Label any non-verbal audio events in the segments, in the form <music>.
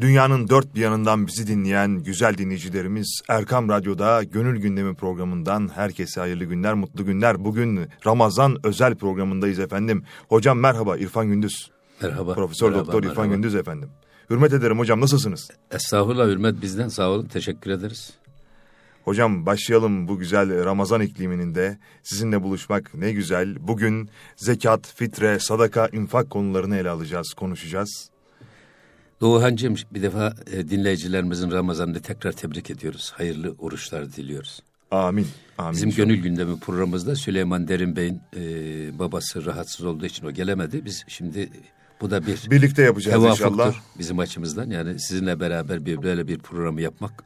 Dünyanın dört bir yanından bizi dinleyen güzel dinleyicilerimiz Erkam Radyo'da Gönül Gündemi programından herkese hayırlı günler, mutlu günler. Bugün Ramazan özel programındayız efendim. Hocam merhaba İrfan Gündüz. Merhaba. Profesör merhaba, Doktor İrfan merhaba. Gündüz efendim. Hürmet ederim hocam nasılsınız? Estağfurullah hürmet bizden sağ olun teşekkür ederiz. Hocam başlayalım bu güzel Ramazan ikliminin de sizinle buluşmak ne güzel. Bugün zekat, fitre, sadaka, infak konularını ele alacağız, konuşacağız. Doğuhancığım bir defa e, dinleyicilerimizin Ramazan'ını tekrar tebrik ediyoruz. Hayırlı oruçlar diliyoruz. Amin. Amin. Bizim gönül gündemi programımızda Süleyman Derin Bey'in e, babası rahatsız olduğu için o gelemedi. Biz şimdi bu da bir Birlikte yapacağız inşallah. bizim açımızdan. Yani sizinle beraber bir böyle bir programı yapmak.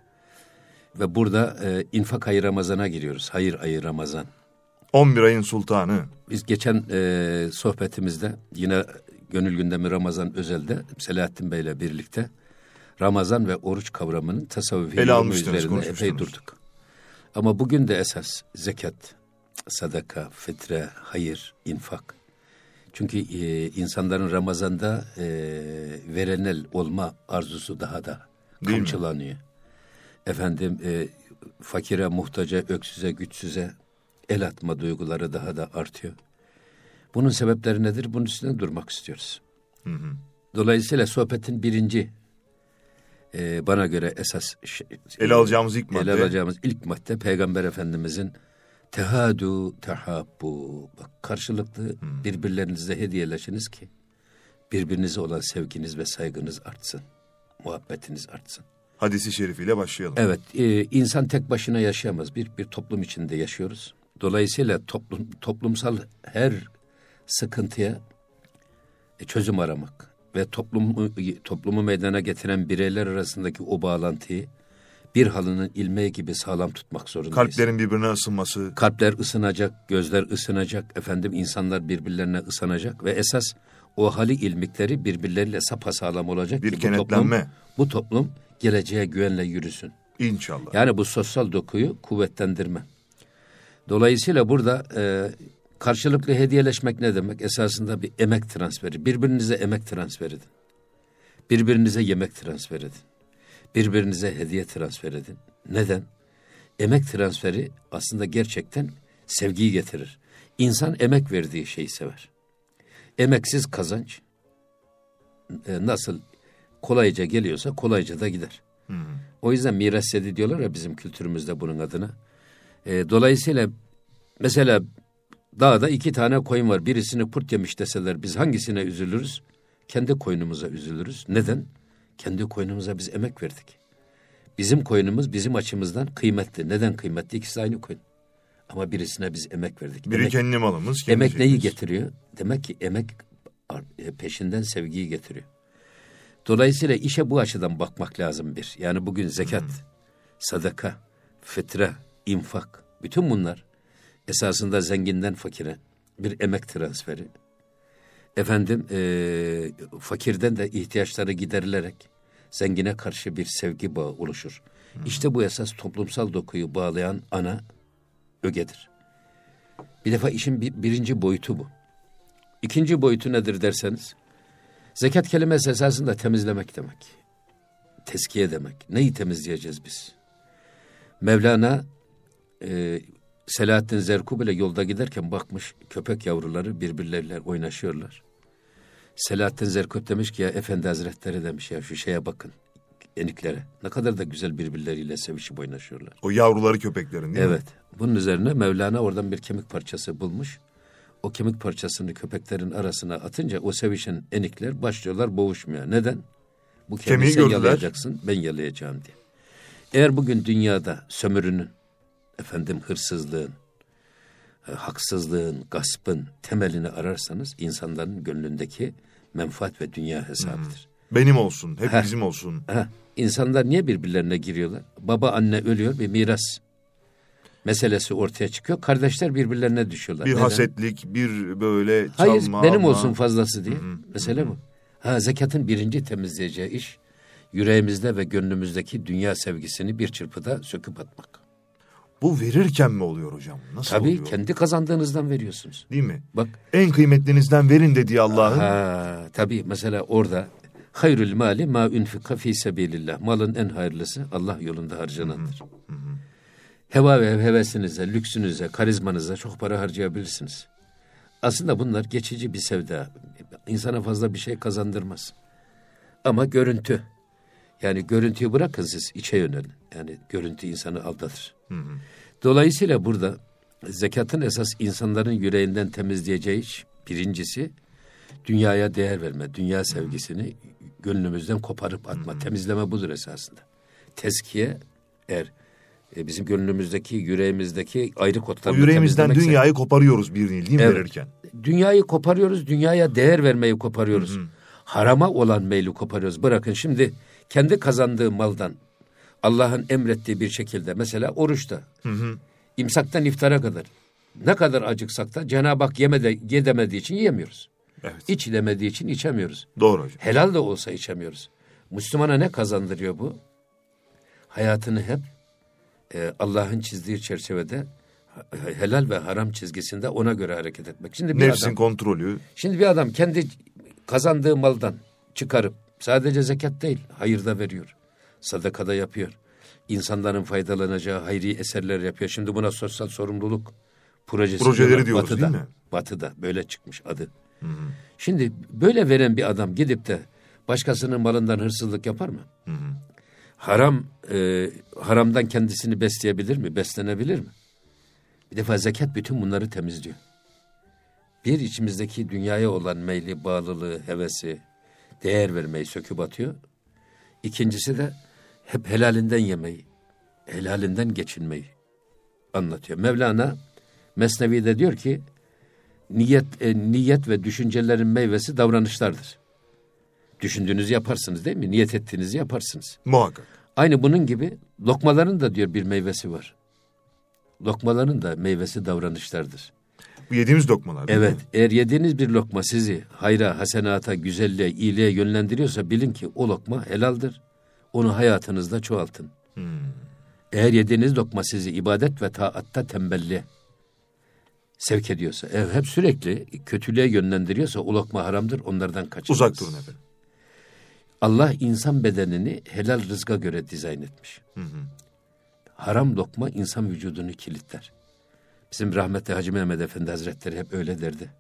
Ve burada e, infak ayı Ramazan'a giriyoruz. Hayır ayı Ramazan. 11 ayın sultanı. Biz geçen e, sohbetimizde yine Gönül Gündemi Ramazan özelde Selahattin Bey'le birlikte Ramazan ve oruç kavramının tasavvufi Ele üzerinde epey durduk. Ama bugün de esas zekat, sadaka, fitre, hayır, infak. Çünkü e, insanların Ramazan'da e, verenel olma arzusu daha da Değil mi? kamçılanıyor. Efendim e, fakire, muhtaca, öksüze, güçsüze el atma duyguları daha da artıyor. Bunun sebepleri nedir? Bunun üstünde durmak istiyoruz. Dolayısıyla sohbetin birinci e, bana göre esas şey- Ele alacağımız ilk madde. ele alacağımız ilk madde Peygamber Efendimizin tehadu tehabbu bak karşılıklı Hmm. birbirlerinizle hediyeleşiniz ki birbirinize olan sevginiz ve saygınız artsın. Muhabbetiniz artsın. Hadisi şerifiyle başlayalım. Evet, e, insan tek başına yaşayamaz. Bir bir toplum içinde yaşıyoruz. Dolayısıyla toplum toplumsal her sıkıntıya e, çözüm aramak ve toplumu toplumu meydana getiren bireyler arasındaki o bağlantıyı bir halının ilmeği gibi sağlam tutmak zorundayız. Kalplerin birbirine ısınması. Kalpler ısınacak, gözler ısınacak, efendim insanlar birbirlerine ısınacak ve esas o hali ilmikleri birbirleriyle sapasağlam olacak Bir ki bu kenetlenme. toplum, bu toplum geleceğe güvenle yürüsün. İnşallah. Yani bu sosyal dokuyu kuvvetlendirme. Dolayısıyla burada e, karşılıklı hediyeleşmek ne demek? Esasında bir emek transferi. Birbirinize emek transfer edin. Birbirinize yemek transfer edin. Birbirinize hediye transfer edin. Neden? Emek transferi aslında gerçekten sevgiyi getirir. İnsan emek verdiği şeyi sever. Emeksiz kazanç e, nasıl kolayca geliyorsa kolayca da gider. O yüzden miras yedi diyorlar ya bizim kültürümüzde bunun adına. E, dolayısıyla mesela dağda iki tane koyun var. Birisini kurt yemiş deseler biz hangisine üzülürüz? Kendi koyunumuza üzülürüz. Neden? Kendi koyunumuza biz emek verdik. Bizim koyunumuz bizim açımızdan kıymetli. Neden kıymetli? İkisi aynı koyun. Ama birisine biz emek verdik. Biri Emek- kendi malımız. Kendi Emek neyi getiriyor? Demek ki emek e, peşinden sevgiyi getiriyor. Dolayısıyla işe bu açıdan bakmak lazım bir. Yani bugün zekat, sadaka, fitre, infak, bütün bunlar esasında zenginden fakire bir emek transferi. Efendim eee, fakirden de ihtiyaçları giderilerek zengine karşı bir sevgi bağı oluşur. İşte bu esas toplumsal dokuyu bağlayan ana ögedir. Bir defa işin bir, birinci boyutu bu. İkinci boyutu nedir derseniz, zekat kelimesi esasında temizlemek demek. Teskiye demek. Neyi temizleyeceğiz biz? Mevlana e, Selahattin Zerkub ile yolda giderken bakmış köpek yavruları birbirleriyle oynaşıyorlar. Selahattin Zerkub demiş ki ya Efendi Hazretleri demiş ya şu şeye bakın eniklere. Ne kadar da güzel birbirleriyle sevişip oynaşıyorlar. O yavruları köpeklerin değil mi? Evet. Bunun üzerine Mevlana oradan bir kemik parçası bulmuş. O kemik parçasını köpeklerin arasına atınca o sevişen enikler başlıyorlar boğuşmaya. Neden? Bu kemiği Kemiği sen gördüler. yalayacaksın, ben yalayacağım diye. Eğer bugün dünyada sömürünün, efendim hırsızlığın, e, haksızlığın, gaspın temelini ararsanız insanların gönlündeki menfaat ve dünya hesabıdır. Benim olsun. Hep Heh. bizim olsun. Ha, insanlar niye birbirlerine giriyorlar? Baba anne ölüyor bir miras meselesi ortaya çıkıyor. Kardeşler birbirlerine düşüyorlar. Bir Neden? hasetlik, bir böyle çalma. Hayır benim alma. olsun fazlası diye. Mesele bu. Ha zekatın birinci temizleyeceği iş yüreğimizde ve gönlümüzdeki dünya sevgisini bir çırpıda söküp atmak. Bu verirken mi oluyor hocam? Nasıl Tabii oluyor? kendi kazandığınızdan veriyorsunuz. Değil mi? Bak En kıymetlinizden verin dedi Allah'ın. ha, tabii mesela orada Hayrül mali ma unfika fi sebilillah. Malın en hayırlısı Allah yolunda harcanandır. Heva ve hevesinize, lüksünüze, karizmanıza çok para harcayabilirsiniz. Aslında bunlar geçici bir sevda. İnsana fazla bir şey kazandırmaz. Ama görüntü. Yani görüntüyü bırakın siz içe yönelin. Yani görüntü insanı aldatır. Dolayısıyla burada zekatın esas insanların yüreğinden temizleyeceği birincisi dünyaya değer verme, dünya sevgisini gönlümüzden koparıp atma, temizleme budur esasında. Teskiye eğer e, bizim gönlümüzdeki, yüreğimizdeki ayrı O kodlarını yüreğimizden temizlemekse- dünyayı koparıyoruz bir değil, mi Evet. verirken? dünyayı koparıyoruz, dünyaya değer vermeyi koparıyoruz. Harama olan meyli koparıyoruz. Bırakın şimdi kendi kazandığı maldan Allah'ın emrettiği bir şekilde mesela oruçta imsaktan iftara kadar ne kadar acıksak da Cenab-ı Hak yemede, yedemediği için yiyemiyoruz. Evet. İç demediği için içemiyoruz. Doğru hocam. Helal de olsa içemiyoruz. Müslümana ne kazandırıyor bu? Hayatını hep e, Allah'ın çizdiği çerçevede he- helal ve haram çizgisinde ona göre hareket etmek. Şimdi bir Nefsin adam kontrolü. Şimdi bir adam kendi kazandığı maldan çıkarıp sadece zekat değil hayırda veriyor. Sadakada yapıyor. İnsanların faydalanacağı hayri eserler yapıyor. Şimdi buna sosyal sorumluluk projesi Projeleri diyorlar. diyoruz, Batı'da, değil mi? Batı'da böyle çıkmış adı. Şimdi böyle veren bir adam gidip de başkasının malından hırsızlık yapar mı? Haram e, haramdan kendisini besleyebilir mi? Beslenebilir mi? Bir defa zekat bütün bunları temizliyor. Bir içimizdeki dünyaya olan meyli, bağlılığı, hevesi, değer vermeyi söküp atıyor. İkincisi de hep helalinden yemeyi, helalinden geçinmeyi anlatıyor. Mevlana Mesnevi'de diyor ki niyet e, niyet ve düşüncelerin meyvesi davranışlardır. Düşündüğünüzü yaparsınız değil mi? Niyet ettiğinizi yaparsınız. Muhakkak. Aynı bunun gibi lokmaların da diyor bir meyvesi var. Lokmaların da meyvesi davranışlardır. Bu yediğimiz lokmalar değil Evet, mi? eğer yediğiniz bir lokma sizi hayra, hasenata, güzelliğe, iyiliğe yönlendiriyorsa bilin ki o lokma helaldir. Onu hayatınızda çoğaltın. Eğer yediğiniz lokma sizi ibadet ve taatta tembelliğe sevk ediyorsa, eğer hep sürekli kötülüğe yönlendiriyorsa o lokma haramdır, onlardan kaçınız. Uzak durun efendim. Allah insan bedenini helal rızka göre dizayn etmiş. Haram lokma insan vücudunu kilitler. Bizim rahmetli Hacı Mehmet Efendi Hazretleri hep öyle derdi.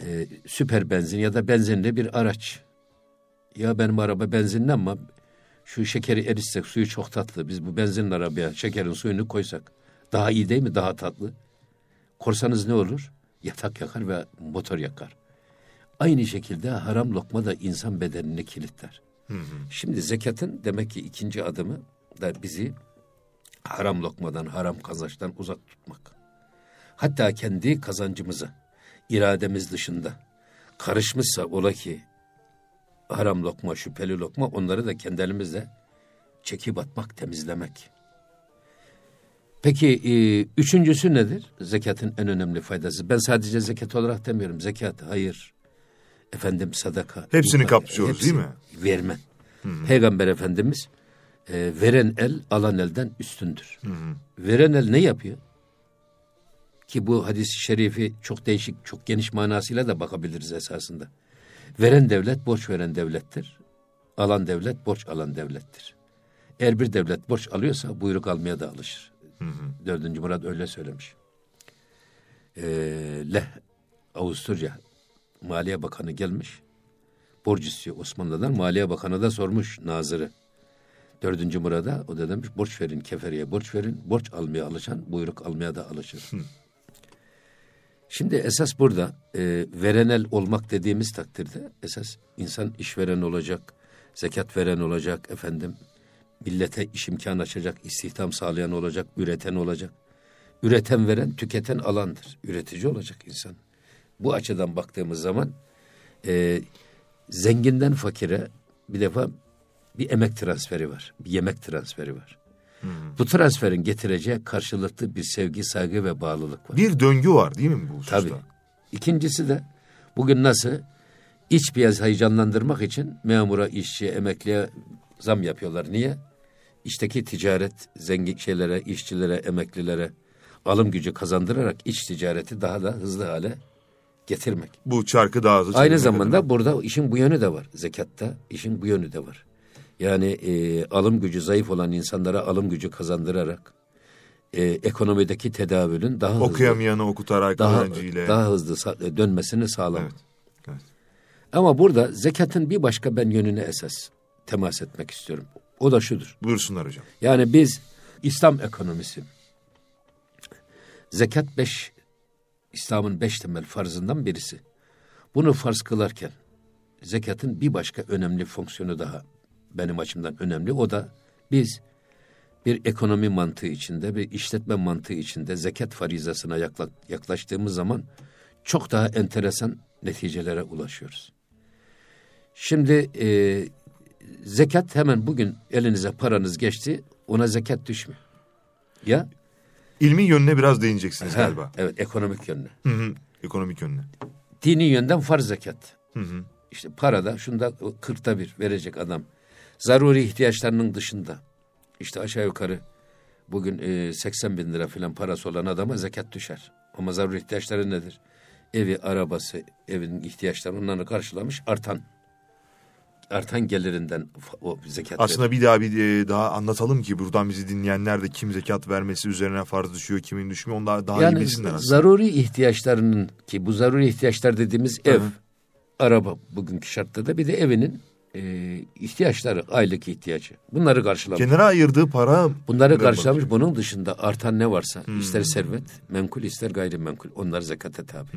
Ee, süper benzin ya da benzinli bir araç. Ya benim araba benzinli ama şu şekeri eritsek suyu çok tatlı. Biz bu benzinli arabaya şekerin suyunu koysak daha iyi değil mi? Daha tatlı. Korsanız ne olur? Yatak yakar ve motor yakar. Aynı şekilde haram lokma da insan bedenini kilitler. Şimdi zekatın demek ki ikinci adımı da bizi haram lokmadan, haram kazançtan uzak tutmak. Hatta kendi kazancımızı irademiz dışında karışmışsa ola ki haram lokma, şüpheli lokma onları da kendi elimizle çekip atmak, temizlemek. Peki e, üçüncüsü nedir? Zekatın en önemli faydası. Ben sadece zekat olarak demiyorum. Zekat, hayır, efendim sadaka. Hepsini infak, kapsıyoruz, değil mi? Vermen. Peygamber Efendimiz e, veren el alan elden üstündür. Veren el ne yapıyor? Ki bu hadis-i şerifi çok değişik, çok geniş manasıyla da bakabiliriz esasında. Veren devlet borç veren devlettir. Alan devlet borç alan devlettir. Eğer bir devlet borç alıyorsa buyruk almaya da alışır. Dördüncü Murat öyle söylemiş. Ee, Leh, Avusturya Maliye Bakanı gelmiş. Borç istiyor Osmanlı'dan. Maliye Bakanı da sormuş Nazırı. Dördüncü Murat'a o da demiş borç verin keferiye borç verin. Borç almaya alışan buyruk almaya da alışır. Şimdi esas burada e, verenel olmak dediğimiz takdirde esas insan işveren olacak, zekat veren olacak efendim. Millete iş imkanı açacak, istihdam sağlayan olacak, üreten olacak. Üreten veren, tüketen alandır. Üretici olacak insan. Bu açıdan baktığımız zaman e, zenginden fakire bir defa bir emek transferi var. Bir yemek transferi var. Bu transferin getireceği karşılıklı bir sevgi, saygı ve bağlılık var. Bir döngü var değil mi bu hususta? Tabii. İkincisi de bugün nasıl iç piyasayı canlandırmak için memura, işçiye, emekliye zam yapıyorlar. Niye? İçteki ticaret zengin şeylere, işçilere, emeklilere alım gücü kazandırarak iç ticareti daha da hızlı hale getirmek. Bu çarkı daha hızlı Aynı zamanda burada işin bu yönü de var. Zekatta işin bu yönü de var. Yani e, alım gücü zayıf olan insanlara alım gücü kazandırarak e, ekonomideki tedavülün daha hızlı okuyamayanı okutarak daha öğrenciyle. daha hızlı sa- dönmesini sağlamak. Evet. Evet. Ama burada zekatın bir başka ben yönüne esas temas etmek istiyorum. O da şudur. Buyursunlar hocam. Yani biz İslam ekonomisi zekat beş İslam'ın beş temel farzından birisi. Bunu farz kılarken zekatın bir başka önemli fonksiyonu daha benim açımdan önemli. O da biz bir ekonomi mantığı içinde, bir işletme mantığı içinde zekat farizasına yakla- yaklaştığımız zaman çok daha enteresan neticelere ulaşıyoruz. Şimdi e, zekat hemen bugün elinize paranız geçti, ona zekat düşmüyor. Ya? İlmi yönüne biraz değineceksiniz Ha, galiba. Evet, ekonomik yönüne. Hı hı. Ekonomik yönüne. Dini yönden farz zekat. Hı hı. İşte parada şunda kırkta bir verecek adam. Zaruri ihtiyaçlarının dışında işte aşağı yukarı bugün e, 80 bin lira falan parası olan adama zekat düşer. Ama zaruri ihtiyaçları nedir? Evi, arabası, evin ihtiyaçlarını onları karşılamış artan artan gelirinden o zekat Aslında bir daha bir e, daha anlatalım ki buradan bizi dinleyenler de kim zekat vermesi üzerine farz düşüyor, kimin düşmüyor onu daha, daha iyi yani bilsinler aslında. zaruri ihtiyaçlarının ki bu zaruri ihtiyaçlar dediğimiz ev, hı. araba bugünkü şartta da bir de evinin e, ihtiyaçları, aylık ihtiyacı. Bunları karşılamış. Kenara ayırdığı para Bunları karşılamış. bakıyor. Bunun dışında artan ne varsa Hmm. ister servet, menkul ister gayrimenkul onlar zekata tabi.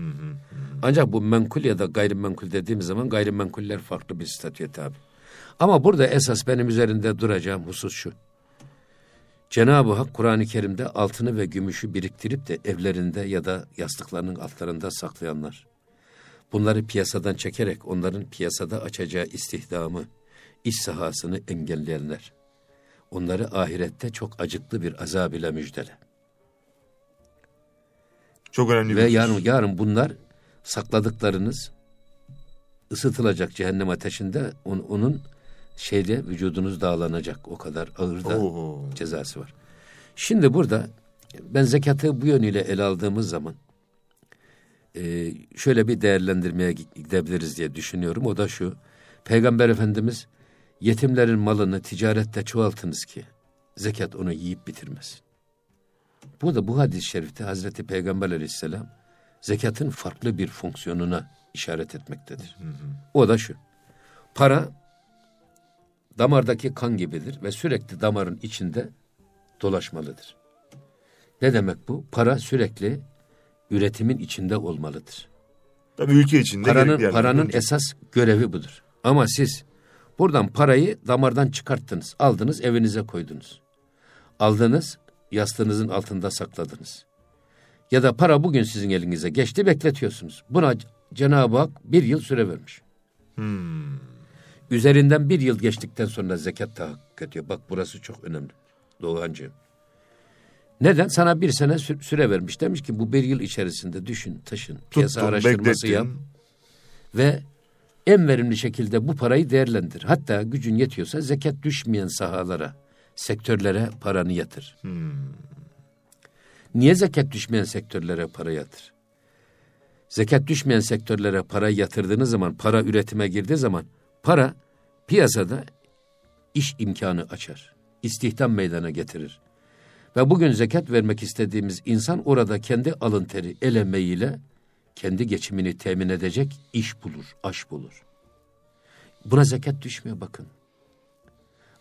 Ancak bu menkul ya da gayrimenkul dediğimiz zaman gayrimenkuller farklı bir statüye tabi. Ama burada esas benim üzerinde duracağım husus şu. Cenab-ı Hak Kur'an-ı Kerim'de altını ve gümüşü biriktirip de evlerinde ya da yastıklarının altlarında saklayanlar. Bunları piyasadan çekerek onların piyasada açacağı istihdamı, iş sahasını engelleyenler. Onları ahirette çok acıklı bir azab ile müjdele. çok önemli Ve bir yarın, yarın bunlar sakladıklarınız ısıtılacak cehennem ateşinde on- onun şeyde vücudunuz dağlanacak. O kadar ağır da Oo. cezası var. Şimdi burada ben zekatı bu yönüyle ele aldığımız zaman e, şöyle bir değerlendirmeye gidebiliriz diye düşünüyorum. O da şu. Peygamber Efendimiz yetimlerin malını ticarette çoğaltınız ki zekat onu yiyip bitirmez. Bu da bu hadis-i şerifte Hazreti Peygamber Aleyhisselam zekatın farklı bir fonksiyonuna işaret etmektedir. O da şu. Para damardaki kan gibidir ve sürekli damarın içinde dolaşmalıdır. Ne demek bu? Para sürekli üretimin içinde olmalıdır. Tabii ülke içinde Paranın paranın esas görevi budur. Ama siz buradan parayı damardan çıkarttınız, aldınız, evinize koydunuz. Aldınız, yastığınızın altında sakladınız. Ya da para bugün sizin elinize geçti, bekletiyorsunuz. Buna Cenab-ı Hak bir yıl süre vermiş. Hmm. Üzerinden bir yıl geçtikten sonra zekat tahakkuk ediyor. Bak burası çok önemli Doğancığım. Neden? Sana bir sene sü- süre vermiş. Demiş ki bu bir yıl içerisinde düşün, taşın, piyasa Tuttun, araştırması beklettin. yap ve en verimli şekilde bu parayı değerlendir. Hatta gücün yetiyorsa zekat düşmeyen sahalara, sektörlere paranı yatır. Hmm. Niye zekat düşmeyen sektörlere para yatır? Zekat düşmeyen sektörlere para yatırdığınız zaman, para üretime girdiği zaman para piyasada iş imkanı açar. İstihdam meydana getirir. Ve bugün zekat vermek istediğimiz insan orada kendi alın teri, el emeğiyle kendi geçimini temin edecek iş bulur, aş bulur. Buna zekat düşmüyor bakın.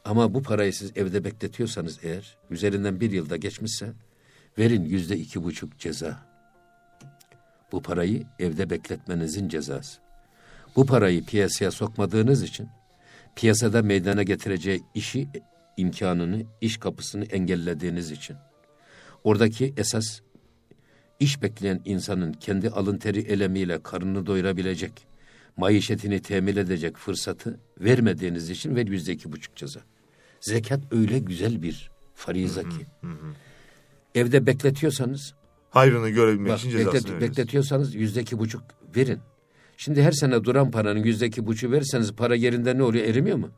Ama bu parayı siz evde bekletiyorsanız eğer, üzerinden bir yılda geçmişse, verin yüzde iki buçuk ceza. Bu parayı evde bekletmenizin cezası. Bu parayı piyasaya sokmadığınız için, piyasada meydana getireceği işi, imkanını, iş kapısını engellediğiniz için, oradaki esas iş bekleyen insanın kendi alın teri elemiyle karnını doyurabilecek, maişetini temin edecek fırsatı vermediğiniz için ver yüzde iki buçuk ceza. Zekat öyle güzel bir fariza ki. Evde bekletiyorsanız, Hayrını görebilmek bak, için beklet- cezasını veririz. bekletiyorsanız yüzde iki buçuk verin. Şimdi her sene duran paranın yüzde iki buçuğu verirseniz para yerinde ne oluyor? Erimiyor mu?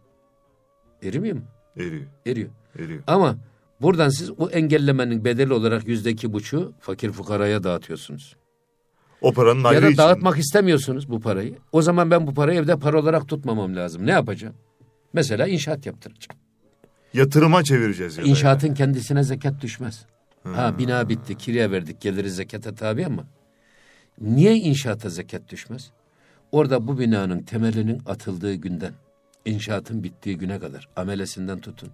Erimiyor mu? Eriyor, Eriyor. eriyor. Ama buradan siz o engellemenin bedeli olarak yüzde iki buçuğu fakir fukaraya dağıtıyorsunuz. O paranın Ya ayrı da için. dağıtmak istemiyorsunuz bu parayı. O zaman ben bu parayı evde para olarak tutmamam lazım. Ne yapacağım? Mesela inşaat yaptıracağım. Yatırıma çevireceğiz ya İnşaatın kendisine zekat düşmez. Ha bina bitti, kiraya verdik, geliri zekata tabi ama niye inşaata zekat düşmez? Orada bu binanın temelinin atıldığı günden, inşaatın bittiği güne kadar amelesinden tutun.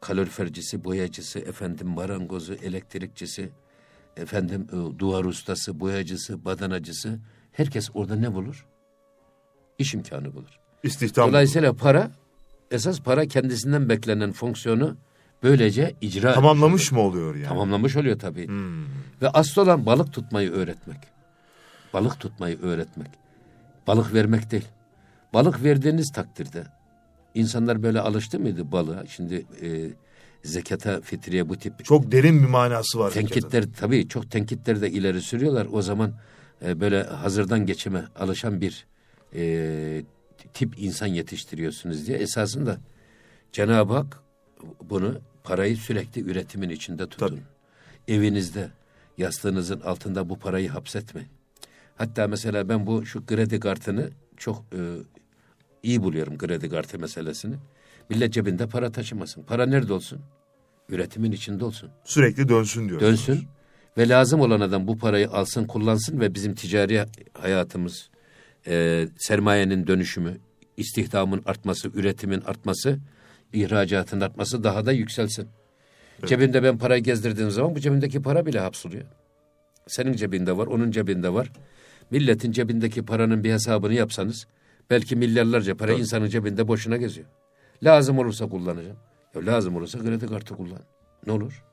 Kalorifercisi, boyacısı, efendim marangozu, elektrikçisi, efendim e, duvar ustası, boyacısı, badanacısı herkes orada ne bulur? İş imkanı bulur. İstihdam. Dolayısıyla para, esas para kendisinden beklenen fonksiyonu böylece icra Tamamlamış mı oluyor yani? Tamamlamış oluyor tabii. Hmm. Ve asıl olan balık tutmayı öğretmek. Balık tutmayı öğretmek. Balık vermek değil. Balık verdiğiniz takdirde insanlar böyle alıştı mıydı balığa? Şimdi e, zekata, fitriye bu tip Çok derin bir manası var. tenkitler tabii çok tenkitleri de ileri sürüyorlar. O zaman e, böyle hazırdan geçime alışan bir e, tip insan yetiştiriyorsunuz diye esasında Cenab-ı Hak bunu parayı sürekli üretimin içinde tutun. Tabii. Evinizde yastığınızın altında bu parayı hapsetmeyin. Hatta mesela ben bu şu kredi kartını çok e, iyi buluyorum kredi kartı meselesini. Millet cebinde para taşımasın. Para nerede olsun? Üretimin içinde olsun Sürekli dönsün diyor. dönsün ve lazım olan adam bu parayı alsın kullansın ve bizim ticari hayatımız e, sermayenin dönüşümü istihdamın artması üretimin artması ihracatın artması daha da yükselsin. Cebinde ben parayı gezdirdiğim zaman bu cebimdeki para bile hapsoluyor. Senin cebinde var, onun cebinde var. Milletin cebindeki paranın bir hesabını yapsanız belki milyarlarca para insanın cebinde boşuna geziyor. Lazım olursa kullanacağım. Ya lazım olursa kredi kartı kullan. Ne olur?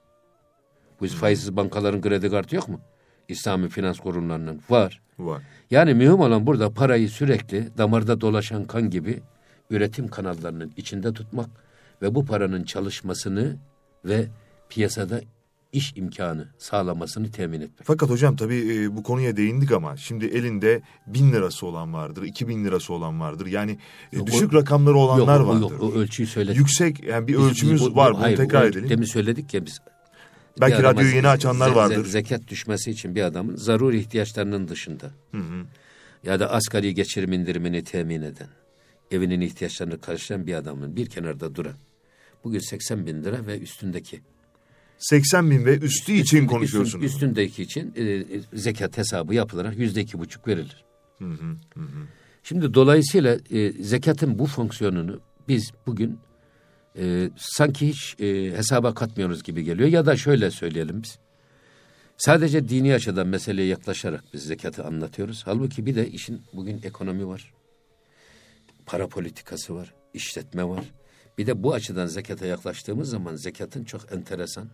Bu faizsiz bankaların kredi kartı yok mu? İslami finans kurumlarının var. Var. Yani mühim olan burada parayı sürekli damarda dolaşan kan gibi üretim kanallarının içinde tutmak ve bu paranın çalışmasını ve piyasada iş imkanı sağlamasını temin etmek. Fakat hocam tabii e, bu konuya değindik ama şimdi elinde bin lirası olan vardır, iki bin lirası olan vardır. Yani e, Yok, düşük o- rakamları olanlar yok, vardır. yok, o ölçüyü söyledik. Yüksek yani bir Biz- ölçümüz bu- bu- var bunu hayır, tekrar o- edelim. Demin söyledik ya biz. Belki bir radyoyu yeni açanlar ze- vardır. ze- zekat düşmesi için bir adamın zaruri ihtiyaçlarının dışında Hı hı. ya da asgari geçirim indirimini temin eden, evinin ihtiyaçlarını karşılayan bir adamın bir kenarda duran, bugün 80 bin lira ve üstündeki 80 bin ve üstü için üstün- konuşuyorsunuz. üstündeki için e, e, zekat hesabı yapılarak yüzde iki buçuk verilir. Hı, hı hı. Şimdi dolayısıyla e, zekatın bu fonksiyonunu biz bugün e, sanki hiç e, hesaba katmıyoruz gibi geliyor. Ya da şöyle söyleyelim biz. Sadece dini açıdan meseleye yaklaşarak biz zekatı anlatıyoruz. Halbuki bir de işin bugün ekonomi var. Para politikası var. işletme var. Bir de bu açıdan zekata yaklaştığımız zaman zekatın çok enteresan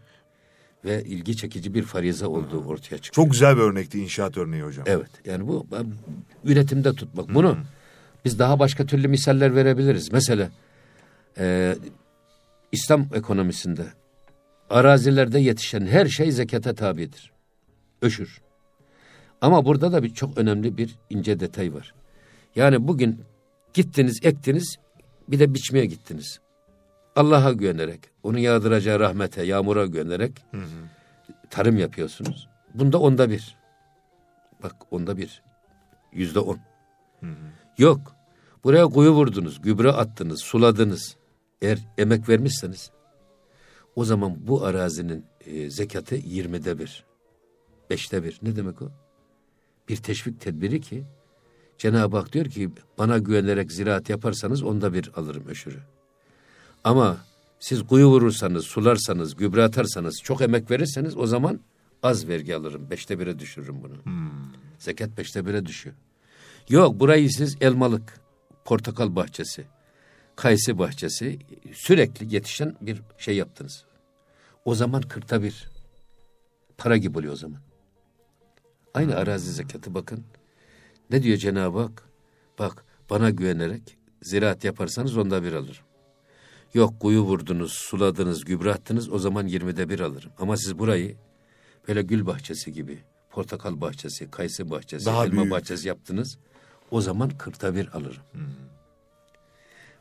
ve ilgi çekici bir farize olduğu ortaya çıkıyor. Çok güzel bir örnekti inşaat örneği hocam. Evet yani bu üretimde tutmak. Bunu biz daha başka türlü misaller verebiliriz. Mesela e, İslam ekonomisinde arazilerde yetişen her şey zekata tabidir. Öşür. Ama burada da bir çok önemli bir ince detay var. Yani bugün gittiniz, ektiniz, bir de biçmeye gittiniz. Allah'a güvenerek, onun yağdıracağı rahmete, yağmura güvenerek tarım yapıyorsunuz. Bunda onda bir. Bak onda bir. Yüzde on. Yok. Buraya kuyu vurdunuz, gübre attınız, suladınız. Eğer emek vermişseniz o zaman bu arazinin e, zekatı yirmide bir. Beşte bir. Ne demek o? Bir teşvik tedbiri ki Cenab-ı Hak diyor ki bana güvenerek ziraat yaparsanız onda bir alırım öşürü. Ama siz kuyu vurursanız, sularsanız, gübre atarsanız, çok emek verirseniz o zaman az vergi alırım. Beşte bire düşürürüm bunu. Zekat beşte bire düşüyor. Yok burayı siz elmalık, portakal bahçesi, kayısı bahçesi sürekli yetişen bir şey yaptınız. O zaman kırkta bir. Para gibi oluyor o zaman. Aynı arazi zekatı bakın. Ne diyor Cenab-ı Hak? Bak bana güvenerek ziraat yaparsanız onda bir alırım. Yok kuyu vurdunuz, suladınız, gübre attınız o zaman yirmide bir alırım. Ama siz burayı böyle gül bahçesi gibi, portakal bahçesi, kayısı bahçesi, Daha elma büyük. bahçesi yaptınız. O zaman kırkta bir alırım.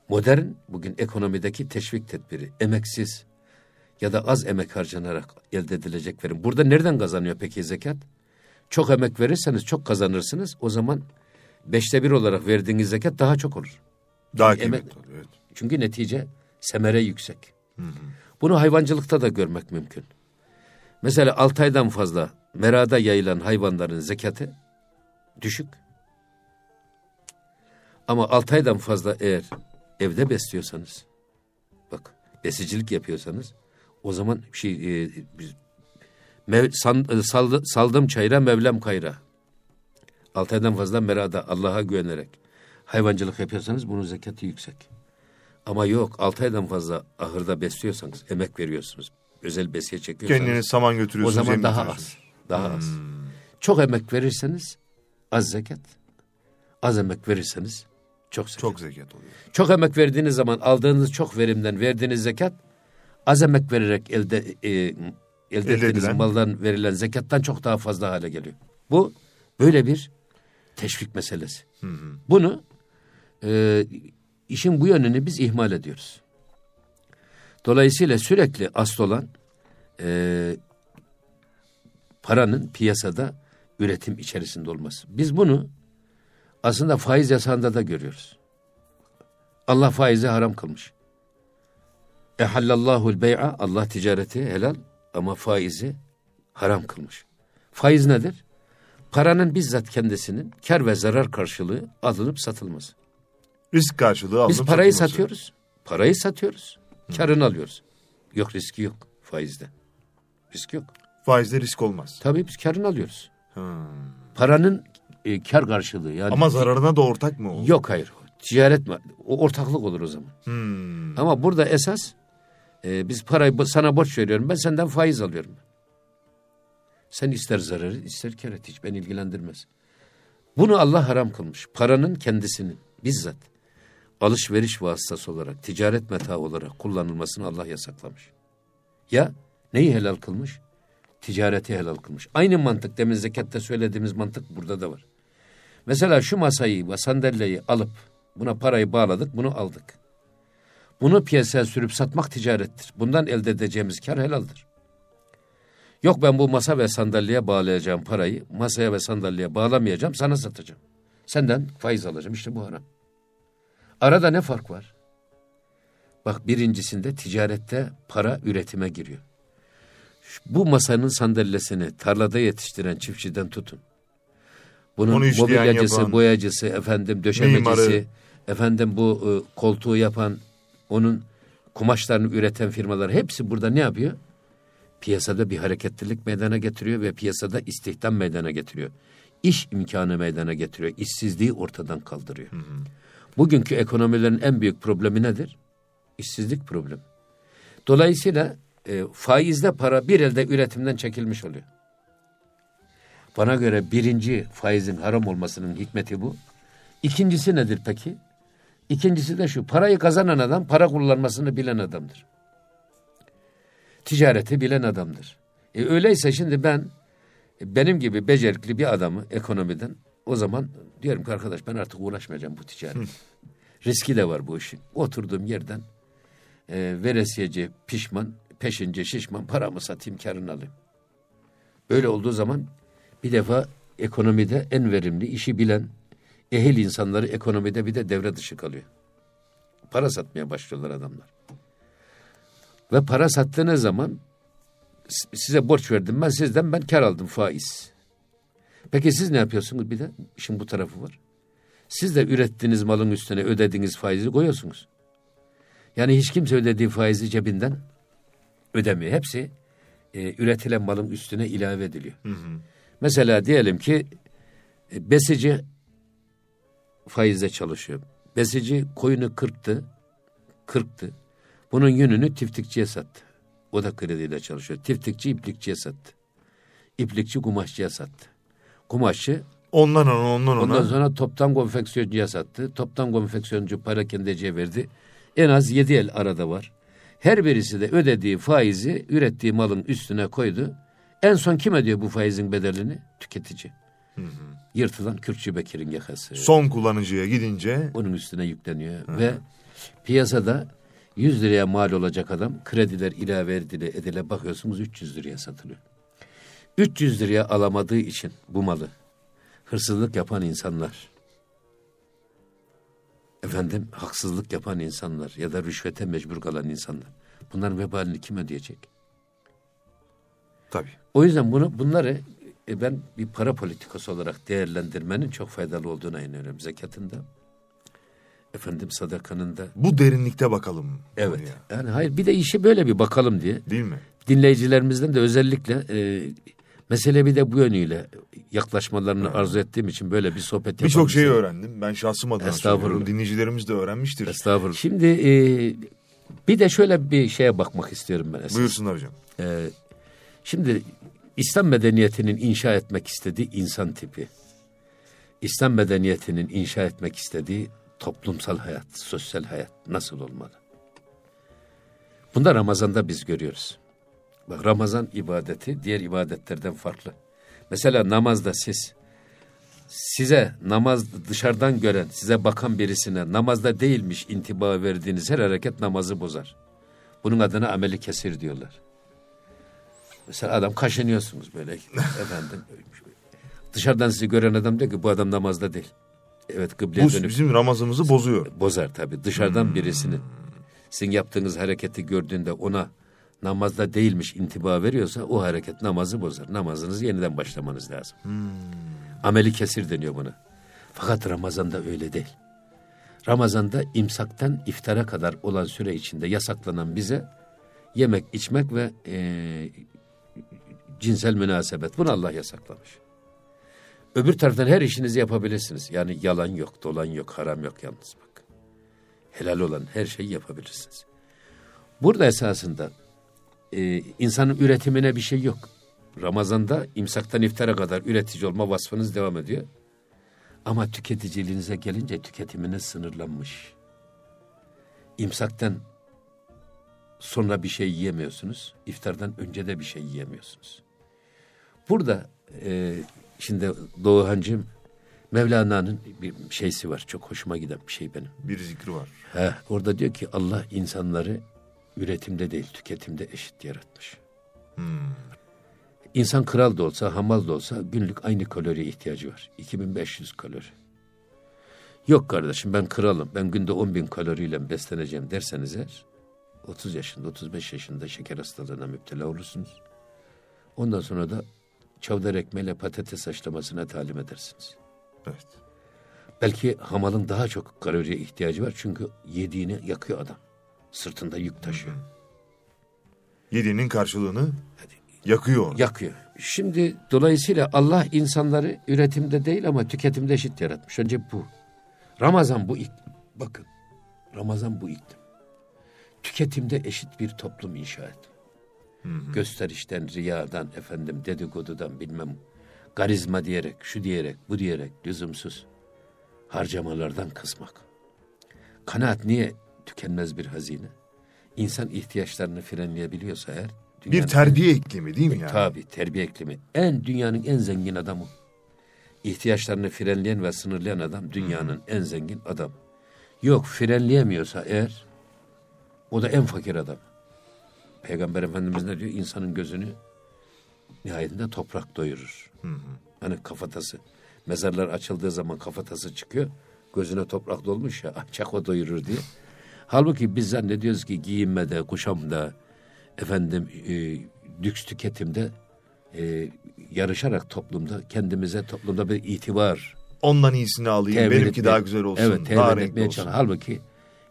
Modern bugün ekonomideki teşvik tedbiri emeksiz ya da az emek harcanarak elde edilecek verim. Burada nereden kazanıyor peki zekat? Çok emek verirseniz çok kazanırsınız. O zaman beşte bir olarak verdiğiniz zekat daha çok olur. Daha kıymetli oluyor. Evet. Çünkü netice semere yüksek. Bunu hayvancılıkta da görmek mümkün. Mesela 6 aydan fazla merada yayılan hayvanların zekatı düşük. Ama 6 aydan fazla eğer evde besliyorsanız, bak besicilik yapıyorsanız, o zaman şey e, biz- mev, san, e, saldı- saldım çayra mevlem kayra. 6 aydan fazla merada Allah'a güvenerek hayvancılık yapıyorsanız bunun zekatı yüksek. Ama yok 6 aydan fazla ahırda besliyorsanız, emek veriyorsunuz, özel besiye çekiyorsanız Kendiniz saman o götürüyorsunuz. zaman yem daha az. Daha az. Çok emek verirseniz az zekat. Az emek verirseniz çok zekat. Çok. Çok zekat oluyor. emek verdiğiniz zaman aldığınız çok verimden verdiğiniz zekat az emek vererek elde e, elde, Elde ettiğiniz edilen. maldan verilen zekattan çok daha fazla hale geliyor. Bu böyle bir teşvik meselesi. Bunu e, işin bu yönünü biz ihmal ediyoruz. Dolayısıyla sürekli asıl olan e, paranın piyasada üretim içerisinde olması. Biz bunu aslında faiz yasağında da görüyoruz. Allah faizi haram kılmış. Ehallallahul bey'a Allah ticareti helal ama faizi haram kılmış. Faiz nedir? Paranın bizzat kendisinin kar ve zarar karşılığı alınıp satılması. Risk karşılığı Biz alınıp parayı satılması. satıyoruz. Parayı satıyoruz. Karını alıyoruz. Yok riski yok faizde. Risk yok. Faizde risk olmaz. Tabii biz karını alıyoruz. Ha. Paranın e, kar karşılığı yani. Ama zararına da ortak mı o? Yok hayır. Ticaret mi? O ortaklık olur o zaman. Hmm. Ama burada esas e, biz parayı sana borç veriyorum. Ben senden faiz alıyorum. Sen ister zararı ister kar et hiç beni ilgilendirmez. Bunu Allah haram kılmış. Paranın kendisinin bizzat alışveriş vasıtası olarak, ticaret meta olarak kullanılmasını Allah yasaklamış. Ya neyi helal kılmış? Ticareti helal kılmış. Aynı mantık demin zekatta söylediğimiz mantık burada da var. Mesela şu masayı ve sandalyeyi alıp buna parayı bağladık, bunu aldık. Bunu piyasaya sürüp satmak ticarettir. Bundan elde edeceğimiz kar helaldir. Yok ben bu masa ve sandalyeye bağlayacağım parayı masaya ve sandalyeye bağlamayacağım sana satacağım. Senden faiz alacağım işte bu haram. Arada ne fark var? Bak birincisinde ticarette para üretime giriyor. Bu masanın sandalyesini tarlada yetiştiren çiftçiden tutun. Bunun Onu mobilyacısı, yapan, boyacısı, efendim döşemecisi, mimarı. efendim bu e, koltuğu yapan, onun kumaşlarını üreten firmalar hepsi burada ne yapıyor? Piyasada bir hareketlilik meydana getiriyor ve piyasada istihdam meydana getiriyor. İş imkanı meydana getiriyor. İşsizliği ortadan kaldırıyor. Bugünkü ekonomilerin en büyük problemi nedir? İşsizlik problemi. Dolayısıyla e, faizle para bir elde üretimden çekilmiş oluyor. Bana göre birinci faizin haram olmasının hikmeti bu. İkincisi nedir peki? İkincisi de şu, parayı kazanan adam para kullanmasını bilen adamdır. Ticareti bilen adamdır. E öyleyse şimdi ben benim gibi becerikli bir adamı ekonomiden o zaman diyorum ki arkadaş ben artık uğraşmayacağım bu ticaret. Riski de var bu işin. Oturduğum yerden e, veresiyeci pişman, peşince şişman paramı satayım karını alayım. Böyle olduğu zaman bir defa ekonomide en verimli işi bilen ehil insanları ekonomide bir de devre dışı kalıyor. Para satmaya başlıyorlar adamlar. Ve para sattığınız zaman size borç verdim ben sizden ben kar aldım faiz. Peki siz ne yapıyorsunuz bir de? İşin bu tarafı var. Siz de ürettiğiniz malın üstüne ödediğiniz faizi koyuyorsunuz. Yani hiç kimse ödediği faizi cebinden ödemiyor. Hepsi e, üretilen malın üstüne ilave ediliyor. Mesela diyelim ki e, besici faizle çalışıyor. Besici koyunu kırktı, kırktı. Bunun yününü tiftikçiye sattı. O da krediyle çalışıyor. Tiftikçi iplikçiye sattı. İplikçi kumaşçıya sattı. Kumaşçı Ondan ona ondan ona. ondan sonra toptan konfeksiyoncuya sattı. Toptan konfeksiyoncu parakendeciye verdi. En az yedi el arada var. Her birisi de ödediği faizi ürettiği malın üstüne koydu. En son kim ödüyor bu faizin bedelini? Tüketici. Yırtılan Kürtçü Bekir'in yakası. Son kullanıcıya gidince Onun üstüne yükleniyor ve piyasada 100 liraya mal olacak adam krediler ilave edile, edile bakıyorsunuz 300 liraya satılıyor. 300 liraya alamadığı için bu malı hırsızlık yapan insanlar, efendim haksızlık yapan insanlar ya da rüşvete mecbur kalan insanlar bunların vebalini kim ödeyecek? Tabii. O yüzden bunu bunları e, ben bir para politikası olarak değerlendirmenin çok faydalı olduğuna inanıyorum. Zekatın da efendim sadakanın da. Bu derinlikte bakalım. Evet. konuya. Yani hayır bir de işe böyle bir bakalım diye. Değil mi? Dinleyicilerimizden de özellikle e, mesele bir de bu yönüyle yaklaşmalarını arzu ettiğim için böyle bir sohbet yapalım. Birçok şey öğrendim. Ben şahsım adına Estağfurullah. söylüyorum. Dinleyicilerimiz de öğrenmiştir. Estağfurullah. Şimdi e, bir de şöyle bir şeye bakmak istiyorum ben esas. Buyursunlar hocam. Ee, şimdi İslam medeniyetinin inşa etmek istediği insan tipi, İslam medeniyetinin inşa etmek istediği toplumsal hayat, sosyal hayat nasıl olmalı? Bunda Ramazan'da biz görüyoruz. Bak Ramazan ibadeti diğer ibadetlerden farklı. Mesela namazda siz size namaz dışarıdan gören, size bakan birisine namazda değilmiş intiba verdiğiniz her hareket namazı bozar. Bunun adına ameli kesir diyorlar. Mesela adam kaşınıyorsunuz böyle <laughs> efendim. Dışarıdan sizi gören adam diyor ki bu adam namazda değil. Evet kıbleye Bu dönük bizim Ramazanımızı bozuyor. bozar tabii. Dışarıdan birisinin sizin yaptığınız hareketi gördüğünde ona namazda değilmiş intiba veriyorsa o hareket namazı bozar. Namazınızı yeniden başlamanız lazım. Ameli kesir deniyor buna. Fakat Ramazan'da öyle değil. Ramazan'da imsaktan iftara kadar olan süre içinde yasaklanan bize yemek, içmek ve eee, cinsel münasebet. Bunu Allah yasaklamış. Öbür taraftan her işinizi yapabilirsiniz. Yani yalan yok, dolan yok, haram yok yalnız bak. Helal olan her şeyi yapabilirsiniz. Burada esasında e, insanın üretimine bir şey yok. Ramazan'da imsaktan iftara kadar üretici olma vasfınız devam ediyor. Ama tüketiciliğinize gelince tüketiminiz sınırlanmış. İmsaktan sonra bir şey yiyemiyorsunuz. İftardan önce de bir şey yiyemiyorsunuz. Burada e, şimdi Doğuhancığım Mevlana'nın bir şeysi var. Çok hoşuma giden bir şey benim. Bir zikri var. He, orada diyor ki Allah insanları üretimde değil tüketimde eşit yaratmış. İnsan kral da olsa hamal da olsa günlük aynı kaloriye ihtiyacı var. 2500 kalori. Yok kardeşim ben kralım ben günde 10 bin kaloriyle besleneceğim derseniz eğer 30 yaşında 35 yaşında şeker hastalığına müptela olursunuz. Ondan sonra da çavdar ekmeğiyle patates haşlamasına talim edersiniz. Evet. Belki hamalın daha çok kaloriye ihtiyacı var çünkü yediğini yakıyor adam. Sırtında yük taşıyor. Yediğinin karşılığını yakıyor. Yakıyor. Şimdi dolayısıyla Allah insanları üretimde değil ama tüketimde eşit yaratmış. Önce bu. Ramazan bu iklim. Bakın. Ramazan bu iklim. Tüketimde eşit bir toplum inşa et. Gösterişten, riyadan, efendim dedikodudan bilmem garizma diyerek, şu diyerek, bu diyerek lüzumsuz harcamalardan kısmak. Kanaat niye tükenmez bir hazine? İnsan ihtiyaçlarını frenleyebiliyorsa eğer Bir terbiye iklimi değil mi yani? Tabii terbiye iklimi. En dünyanın en zengin adamı. İhtiyaçlarını frenleyen ve sınırlayan adam dünyanın en zengin adamı. Yok frenleyemiyorsa eğer o da en fakir adam. Peygamber Efendimiz ne diyor? İnsanın gözünü nihayetinde toprak doyurur. Hani kafatası. Mezarlar açıldığı zaman kafatası çıkıyor. Gözüne toprak dolmuş ya <laughs> ancak o doyurur diye. Halbuki biz zannediyoruz ki giyinmede, kuşamda, efendim e, lüks tüketimde e, yarışarak toplumda kendimize toplumda bir itibar Ondan iyisini alayım. temin benimki etmeye- daha güzel olsun. Evet, temin daha renkli olsun. çalış- Halbuki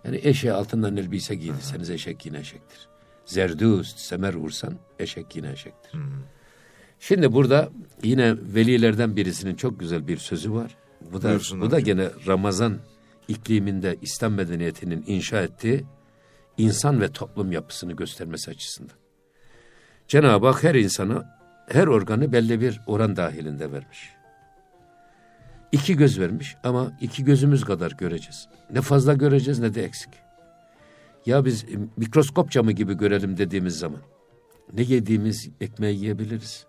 yani eşeğe altından elbise giydirseniz eşek yine eşektir. Zerdust, semer vursan eşek yine eşektir. Şimdi burada yine velilerden birisinin çok güzel bir sözü var. Bu da, Buyursunlar bu da gene Ramazan ikliminde İslam medeniyetinin inşa ettiği insan ve toplum yapısını göstermesi açısından. Cenab-ı Hak her insana her organı belli bir oran dahilinde vermiş. İki göz vermiş ama iki gözümüz kadar göreceğiz. Ne fazla göreceğiz ne de eksik. Ya biz mikroskop camı gibi görelim dediğimiz zaman ne yediğimiz ekmeği yiyebiliriz.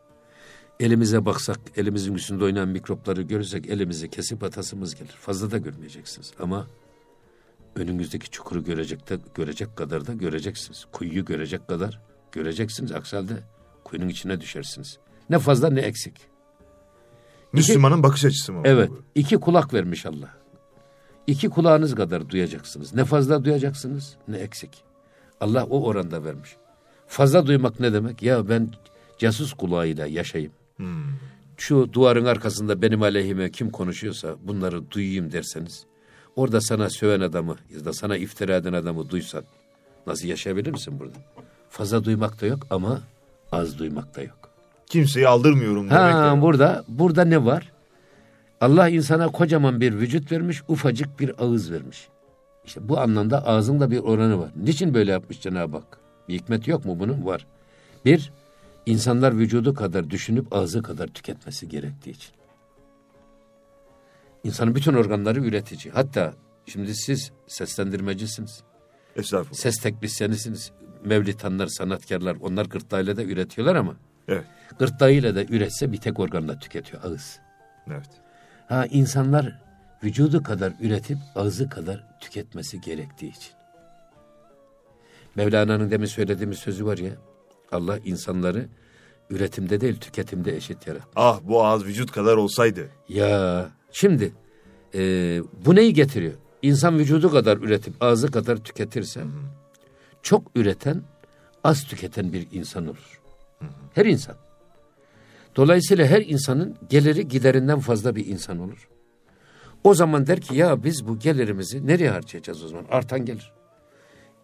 Elimize baksak, elimizin üstünde oynayan mikropları görürsek elimizi kesip atasımız gelir. Fazla da görmeyeceksiniz ama önünüzdeki çukuru görecek de görecek kadar da göreceksiniz. Kuyuyu görecek kadar göreceksiniz. Aksi halde kuyunun içine düşersiniz. Ne fazla ne eksik. Müslümanın bakış açısı mı? Evet. iki kulak vermiş Allah. İki kulağınız kadar duyacaksınız. Ne fazla duyacaksınız ne eksik. Allah o oranda vermiş. Fazla duymak ne demek? Ya ben casus kulağıyla yaşayayım. Hmm. Şu duvarın arkasında benim aleyhime kim konuşuyorsa bunları duyayım derseniz. Orada sana söven adamı ya da sana iftira eden adamı duysan nasıl yaşayabilir misin burada? Fazla duymak da yok ama az duymak da yok. Kimseyi aldırmıyorum demek. Ha de. burada burada ne var? Allah insana kocaman bir vücut vermiş, ufacık bir ağız vermiş. İşte bu anlamda ağzın da bir oranı var. Niçin böyle yapmış Cenab-ı Hak? Bir hikmet yok mu bunun? Var. Bir, insanlar vücudu kadar düşünüp ağzı kadar tüketmesi gerektiği için. İnsanın bütün organları üretici. Hatta şimdi siz seslendirmecisiniz. Estağfurullah. Ses teknisyenisiniz. Mevlitanlar, sanatkarlar onlar gırtlağıyla da üretiyorlar ama Evet. gırtlağıyla da üretse bir tek organla tüketiyor ağız. Evet. Ha insanlar vücudu kadar üretip ağzı kadar tüketmesi gerektiği için. Mevlana'nın demin söylediğimiz sözü var ya. Allah insanları üretimde değil tüketimde eşit yarattı. Ah bu ağız vücut kadar olsaydı. Ya şimdi e, bu neyi getiriyor? İnsan vücudu kadar üretip ağzı kadar tüketirse çok üreten az tüketen bir insan olur. Her insan. Dolayısıyla her insanın geliri giderinden fazla bir insan olur. O zaman der ki ya biz bu gelirimizi nereye harcayacağız o zaman? Artan gelir.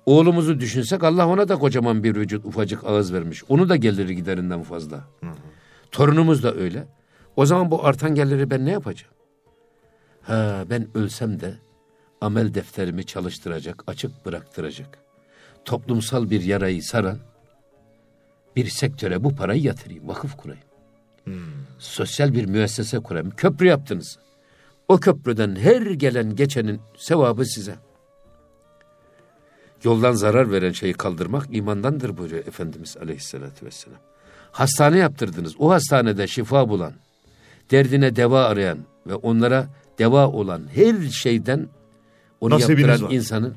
Oğlumuzu düşünsek Allah ona da kocaman bir vücut ufacık ağız vermiş. Onu da geliri giderinden fazla. Torunumuz da öyle. O zaman bu artan geliri ben ne yapacağım? Ha ben ölsem de amel defterimi çalıştıracak, açık bıraktıracak. Toplumsal bir yarayı saran bir sektöre bu parayı yatırayım, vakıf kurayım. Sosyal bir müessese kurayım. Köprü yaptınız. O köprüden her gelen geçenin sevabı size. Yoldan zarar veren şeyi kaldırmak imandandır buyuruyor Efendimiz Aleyhisselatü Vesselam. Hastane yaptırdınız. O hastanede şifa bulan, derdine deva arayan ve onlara deva olan her şeyden onu Nasibiniz yaptıran var. insanın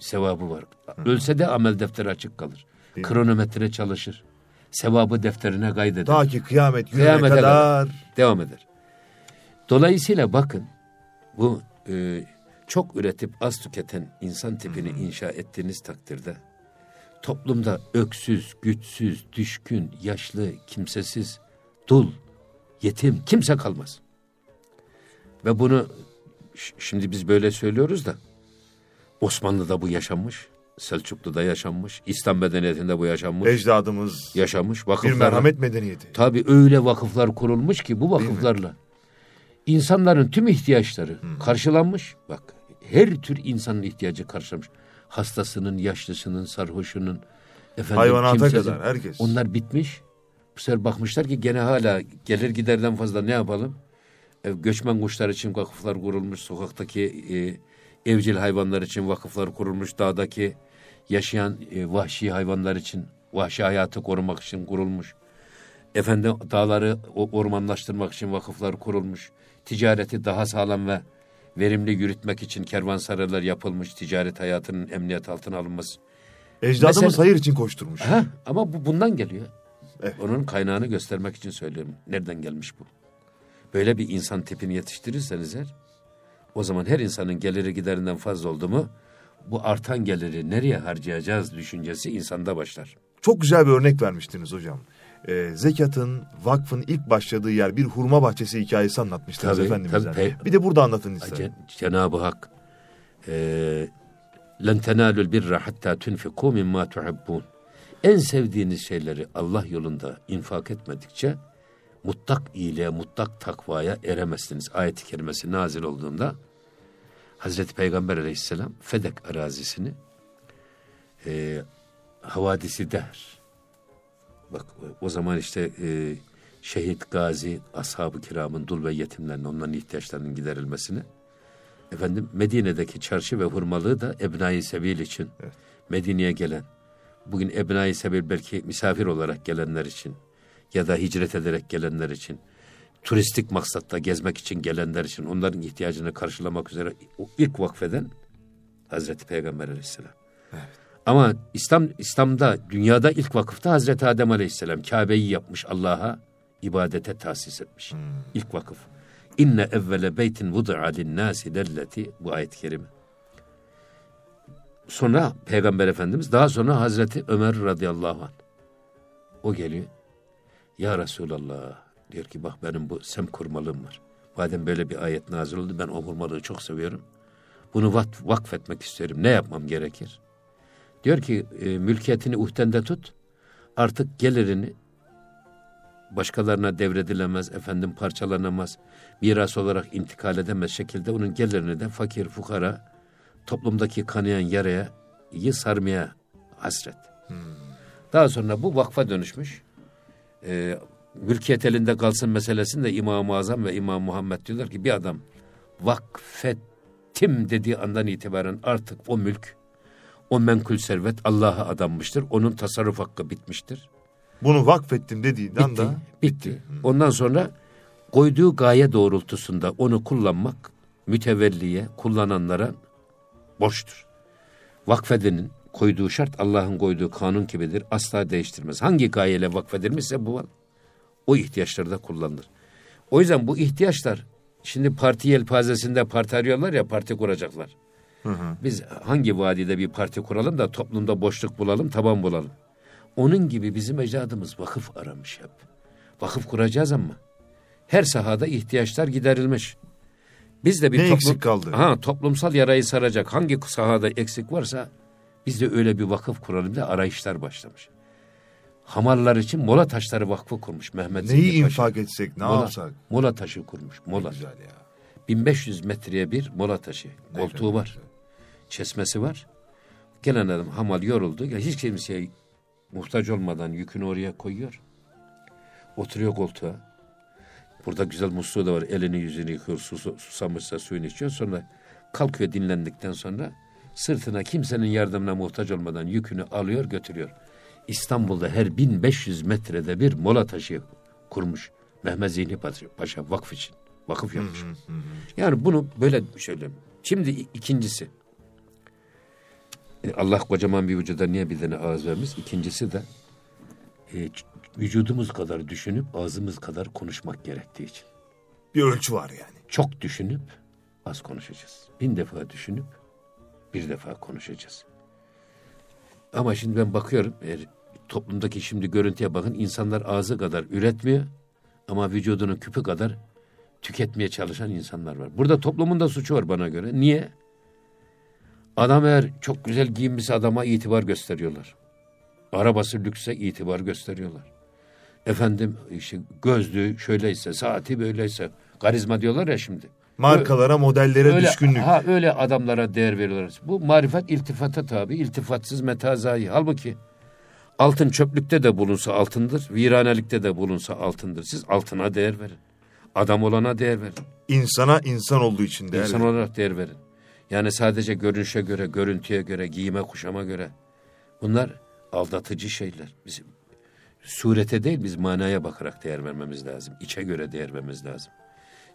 sevabı var. Ölse de amel defteri açık kalır. Değil mi? Kronometre çalışır. Sevabı defterine kaydeder. Ta ki kıyamet gününe Kıyamete kadar. devam eder. Dolayısıyla bakın bu e, çok üretip az tüketen insan tipini inşa ettiğiniz takdirde toplumda öksüz, güçsüz, düşkün, yaşlı, kimsesiz, dul, yetim kimse kalmaz. Ve bunu şimdi biz böyle söylüyoruz da Osmanlı'da bu yaşanmış, Selçuklu'da yaşanmış, İslam medeniyetinde bu yaşanmış, Ecdadımız yaşanmış. bir Vakıflar merhamet medeniyeti. Tabii öyle vakıflar kurulmuş ki bu vakıflarla insanların tüm ihtiyaçları karşılanmış. Bak her tür insanın ihtiyacı karşılanmış. Hastasının, yaşlısının, sarhoşunun, efendim, Hayvanata kadar herkes. Onlar bitmiş. Bu sefer bakmışlar ki gene hala gelir giderden fazla ne yapalım? E, göçmen kuşlar için vakıflar kurulmuş. Sokaktaki e, evcil hayvanlar için vakıflar kurulmuş. Dağdaki yaşayan e, vahşi hayvanlar için, vahşi hayatı korumak için kurulmuş. Efendim dağları ormanlaştırmak için vakıflar kurulmuş. Ticareti daha sağlam ve verimli yürütmek için kervansaraylar yapılmış. Ticaret hayatının emniyet altına alınması. Ecdadımız Mesela- hayır için koşturmuş. Ha, ama bu bundan geliyor. Evet. Onun kaynağını göstermek için söylüyorum. Nereden gelmiş bu? Böyle bir insan tipini yetiştirirseniz eğer, o zaman her insanın geliri giderinden fazla oldu mu, bu artan geliri nereye harcayacağız düşüncesi insanda başlar. Çok güzel bir örnek vermiştiniz hocam Ee, zekatın, vakfın ilk başladığı yer bir hurma bahçesi hikayesi anlatmıştınız Tabii, Efendimiz'den. tabii, pe- Bir de burada anlatın isterim. Cen- Cenab-ı Hak eee لَنْ تَنَالُوا الْبِرَّ حَتَّى تُنْفِقُوا مِمَّا تُحِبُّونَ En sevdiğiniz şeyleri Allah yolunda infak etmedikçe mutlak iyiliğe, mutlak takvaya eremezsiniz. Ayet-i kerimesi nazil olduğunda Hazreti Peygamber aleyhisselam Fedek arazisini eee havadisi der. Bak o zaman işte e, şehit, gazi, ashab-ı kiramın dul ve yetimlerin onların ihtiyaçlarının giderilmesini efendim Medine'deki çarşı ve hurmalığı da Ebnai Sebil için Evet. Medine'ye gelen bugün Ebnai Sebil belki misafir olarak gelenler için ya da hicret ederek gelenler için turistik maksatta gezmek için gelenler için onların ihtiyacını karşılamak üzere o ilk vakfeden Hazreti Peygamber Aleyhisselam. Ama İslam İslam'da dünyada ilk vakıfta Hazreti Adem Aleyhisselam Kabe'yi yapmış Allah'a ibadete tahsis etmiş. Hmm. İlk vakıf. İnne evvele beytin vudu'a linnâsi lelleti bu ayet-i kerime. Sonra Peygamber Efendimiz daha sonra Hazreti Ömer radıyallahu anh. O geliyor. Ya Resulallah diyor ki bak benim bu sem kurmalığım var. Madem böyle bir ayet nazil oldu ben o kurmalığı çok seviyorum. Bunu vakf, vakfetmek istiyorum. Ne yapmam gerekir? Diyor ki e, mülkiyetini uhdende tut. Artık gelirini başkalarına devredilemez, efendim parçalanamaz, miras olarak intikal edemez şekilde onun gelirini de fakir, fukara, toplumdaki kanayan yaraya iyi sarmaya hasret. Hmm. Daha sonra bu vakfa dönüşmüş. Ee, mülkiyet elinde kalsın meselesinde İmam-ı Azam ve İmam Muhammed diyorlar ki bir adam vakfettim dediği andan itibaren artık o mülk, o menkul servet Allah'a adanmıştır. Onun tasarruf hakkı bitmiştir. Bunu vakfettim dediğinden bitti, da bitti. Ondan sonra koyduğu gaye doğrultusunda onu kullanmak mütevelliye, kullananlara borçtur. Vakfedenin koyduğu şart Allah'ın koyduğu kanun gibidir. Asla değiştirmez. Hangi gayeyle vakfedilmişse bu o ihtiyaçlarda kullanılır. O yüzden bu ihtiyaçlar şimdi parti yelpazesinde parti arıyorlar ya parti kuracaklar. Hı hı. Biz hangi vadide bir parti kuralım da toplumda boşluk bulalım, taban bulalım. Onun gibi bizim ecdadımız vakıf aramış hep. Vakıf kuracağız ama her sahada ihtiyaçlar giderilmiş. Biz de bir ne toplum, eksik kaldı? Ha, toplumsal yarayı saracak hangi sahada eksik varsa biz de öyle bir vakıf kuralım da arayışlar başlamış. Hamarlar için Mola Taşları Vakfı kurmuş Mehmet Neyi Zeki infak etsek ne mola, alsak? Mola taşı kurmuş. Mola. Ne güzel ya. 1500 metreye bir mola taşı. Koltuğu var. Güzel. Çesmesi var. Gelen adam hamal yoruldu. Hiç kimseye muhtaç olmadan yükünü oraya koyuyor. Oturuyor koltuğa. Burada güzel musluğu da var. Elini yüzünü yıkıyor. Sus, susamışsa suyunu içiyor. Sonra kalkıyor dinlendikten sonra sırtına kimsenin yardımına muhtaç olmadan yükünü alıyor götürüyor. İstanbul'da her 1500 metrede bir mola taşı kurmuş. Mehmet Zihni Paşa vakf için. Vakıf yapmış. Yani bunu böyle söyleyeyim. Şimdi ikincisi. E, Allah kocaman bir vücuda niye bir tane ağız vermiş? İkincisi de e, vücudumuz kadar düşünüp ağzımız kadar konuşmak gerektiği için. Bir ölçü var yani. Çok düşünüp az konuşacağız. Bin defa düşünüp bir defa konuşacağız. Ama şimdi ben bakıyorum eğer toplumdaki şimdi görüntüye bakın insanlar ağzı kadar üretmiyor ama vücudunun küpü kadar tüketmeye çalışan insanlar var. Burada toplumun da suçu var bana göre. Niye? Adam eğer çok güzel giyinmişse adama itibar gösteriyorlar. Arabası lükse itibar gösteriyorlar. Efendim işte gözlüğü şöyleyse, saati böyleyse, karizma diyorlar ya şimdi. Markalara, modellere öyle, düşkünlük. Ha öyle adamlara değer veriyorlar. Bu marifet iltifata tabi, iltifatsız metazayı. Halbuki altın çöplükte de bulunsa altındır, viranelikte de bulunsa altındır. Siz altına değer verin. Adam olana değer verin. İnsana insan olduğu için değer İnsan verin. olarak değer verin. Yani sadece görünüşe göre, görüntüye göre, giyime kuşama göre. Bunlar aldatıcı şeyler. Bizim surete değil biz manaya bakarak değer vermemiz lazım. İçe göre değer vermemiz lazım.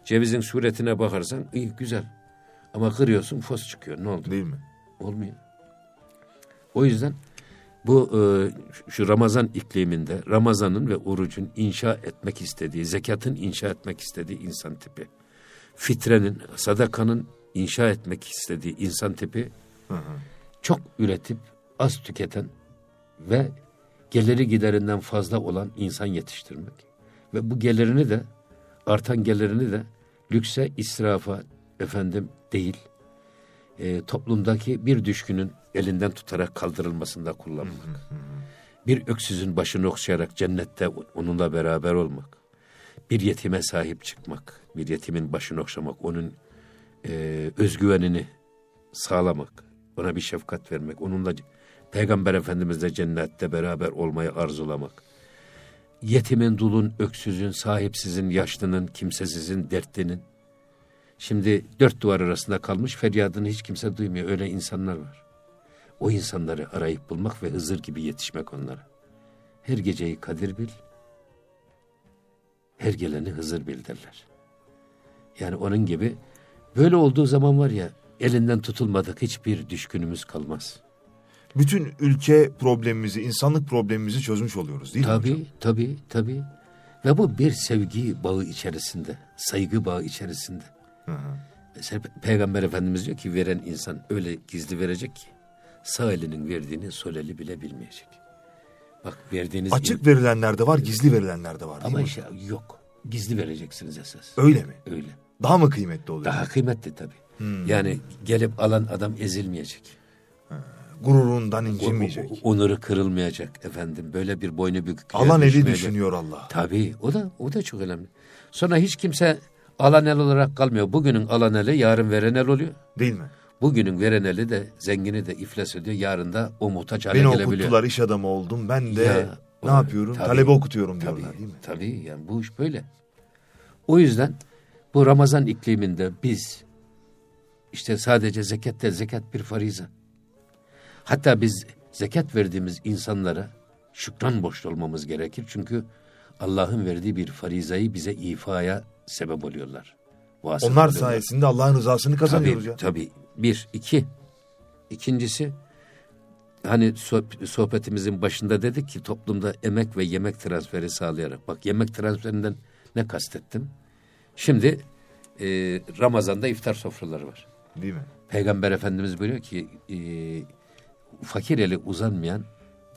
Cevizin suretine bakarsan iyi güzel. Ama kırıyorsun fos çıkıyor. Ne oldu? Değil mi? Olmuyor. O yüzden bu e, şu Ramazan ikliminde Ramazan'ın ve orucun inşa etmek istediği, zekatın inşa etmek istediği insan tipi. Fitrenin, sadakanın inşa etmek istediği insan tipi hı hı. çok üretip az tüketen ve geliri giderinden fazla olan insan yetiştirmek. Ve bu gelirini de artan gelirini de lükse, israfa efendim değil, e, toplumdaki bir düşkünün elinden tutarak kaldırılmasında kullanmak. Bir öksüzün başını okşayarak cennette onunla beraber olmak. Bir yetime sahip çıkmak, bir yetimin başını okşamak, onun e, özgüvenini sağlamak, ona bir şefkat vermek, onunla Peygamber Efendimizle cennette beraber olmayı arzulamak. Yetimin, dulun, öksüzün, sahipsizin, yaşlının, kimsesizin, dertlinin. Şimdi dört duvar arasında kalmış feryadını hiç kimse duymuyor. Öyle insanlar var. O insanları arayıp bulmak ve Hızır gibi yetişmek onlara. Her geceyi Kadir bil, her geleni Hızır bil derler. Yani onun gibi böyle olduğu zaman var ya elinden tutulmadık hiçbir düşkünümüz kalmaz. bütün ülke problemimizi, insanlık problemimizi çözmüş oluyoruz değil tabii, mi hocam? Tabii, tabii. Ve bu bir sevgi bağı içerisinde, saygı bağı içerisinde. Hı hı. Mesela Peygamber Efendimiz diyor ki veren insan öyle gizli verecek ki sağ elinin verdiğini sol eli bile bilmeyecek. Bak verdiğiniz... Açık verilenler de var, gizli verilenler de var Ama işte yok. Gizli vereceksiniz esas. Öyle mi? Öyle. Daha mı kıymetli oluyor? Daha kıymetli tabii. Hmm. Yani gelip alan adam ezilmeyecek. Gururundan incinmeyecek. o- onuru kırılmayacak efendim. Böyle bir boynu bükük. Alan eli düşünüyor Allah. Tabii o da o da çok önemli. Sonra hiç kimse alan el olarak kalmıyor. Bugünün alan eli yarın veren el oluyor. Değil mi? Bugünün veren eli de zengini de iflas ediyor. Yarın da o muhtaç hale Beni gelebiliyor. okuttular, iş adamı oldum. Ben de Ya, ne o- yapıyorum? tabii, Talebe okutuyorum Tabii, diyorlar değil mi? tabii yani bu iş böyle. O yüzden bu Ramazan ikliminde biz işte sadece zekat değil, zekat bir fariza. Hatta biz zekat verdiğimiz insanlara şükran borçlu olmamız gerekir. Çünkü Allah'ın verdiği bir farizayı bize ifaya sebep oluyorlar. Vasıf Onlar oluyorlar. sayesinde Allah'ın rızasını kazanıyoruz tabii, ya. Tabii. Bir, iki. İkincisi hani sohb- sohbetimizin başında dedik ki toplumda emek ve yemek transferi sağlayarak. Bak yemek transferinden ne kastettim? Şimdi e, Ramazan'da iftar sofraları var. Değil mi? Peygamber Efendimiz buyuruyor ki e, fakir eli uzanmayan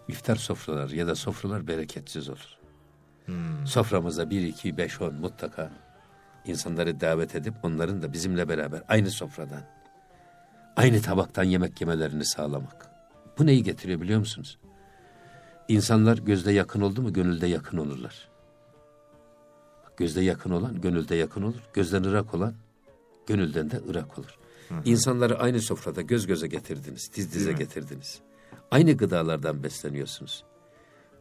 iftar sofraları ya da sofralar bereketsiz olur. Hmm. Soframıza bir, iki, beş, on mutlaka insanları davet edip onların da bizimle beraber aynı sofradan, aynı tabaktan yemek yemelerini sağlamak. Bu neyi getiriyor biliyor musunuz? İnsanlar gözde yakın oldu mu gönülde yakın olurlar. Gözde yakın olan gönülde yakın olur. Gözden ırak olan gönülden de ırak olur. İnsanları aynı sofrada göz göze getirdiniz, diz dize getirdiniz. Aynı gıdalardan besleniyorsunuz.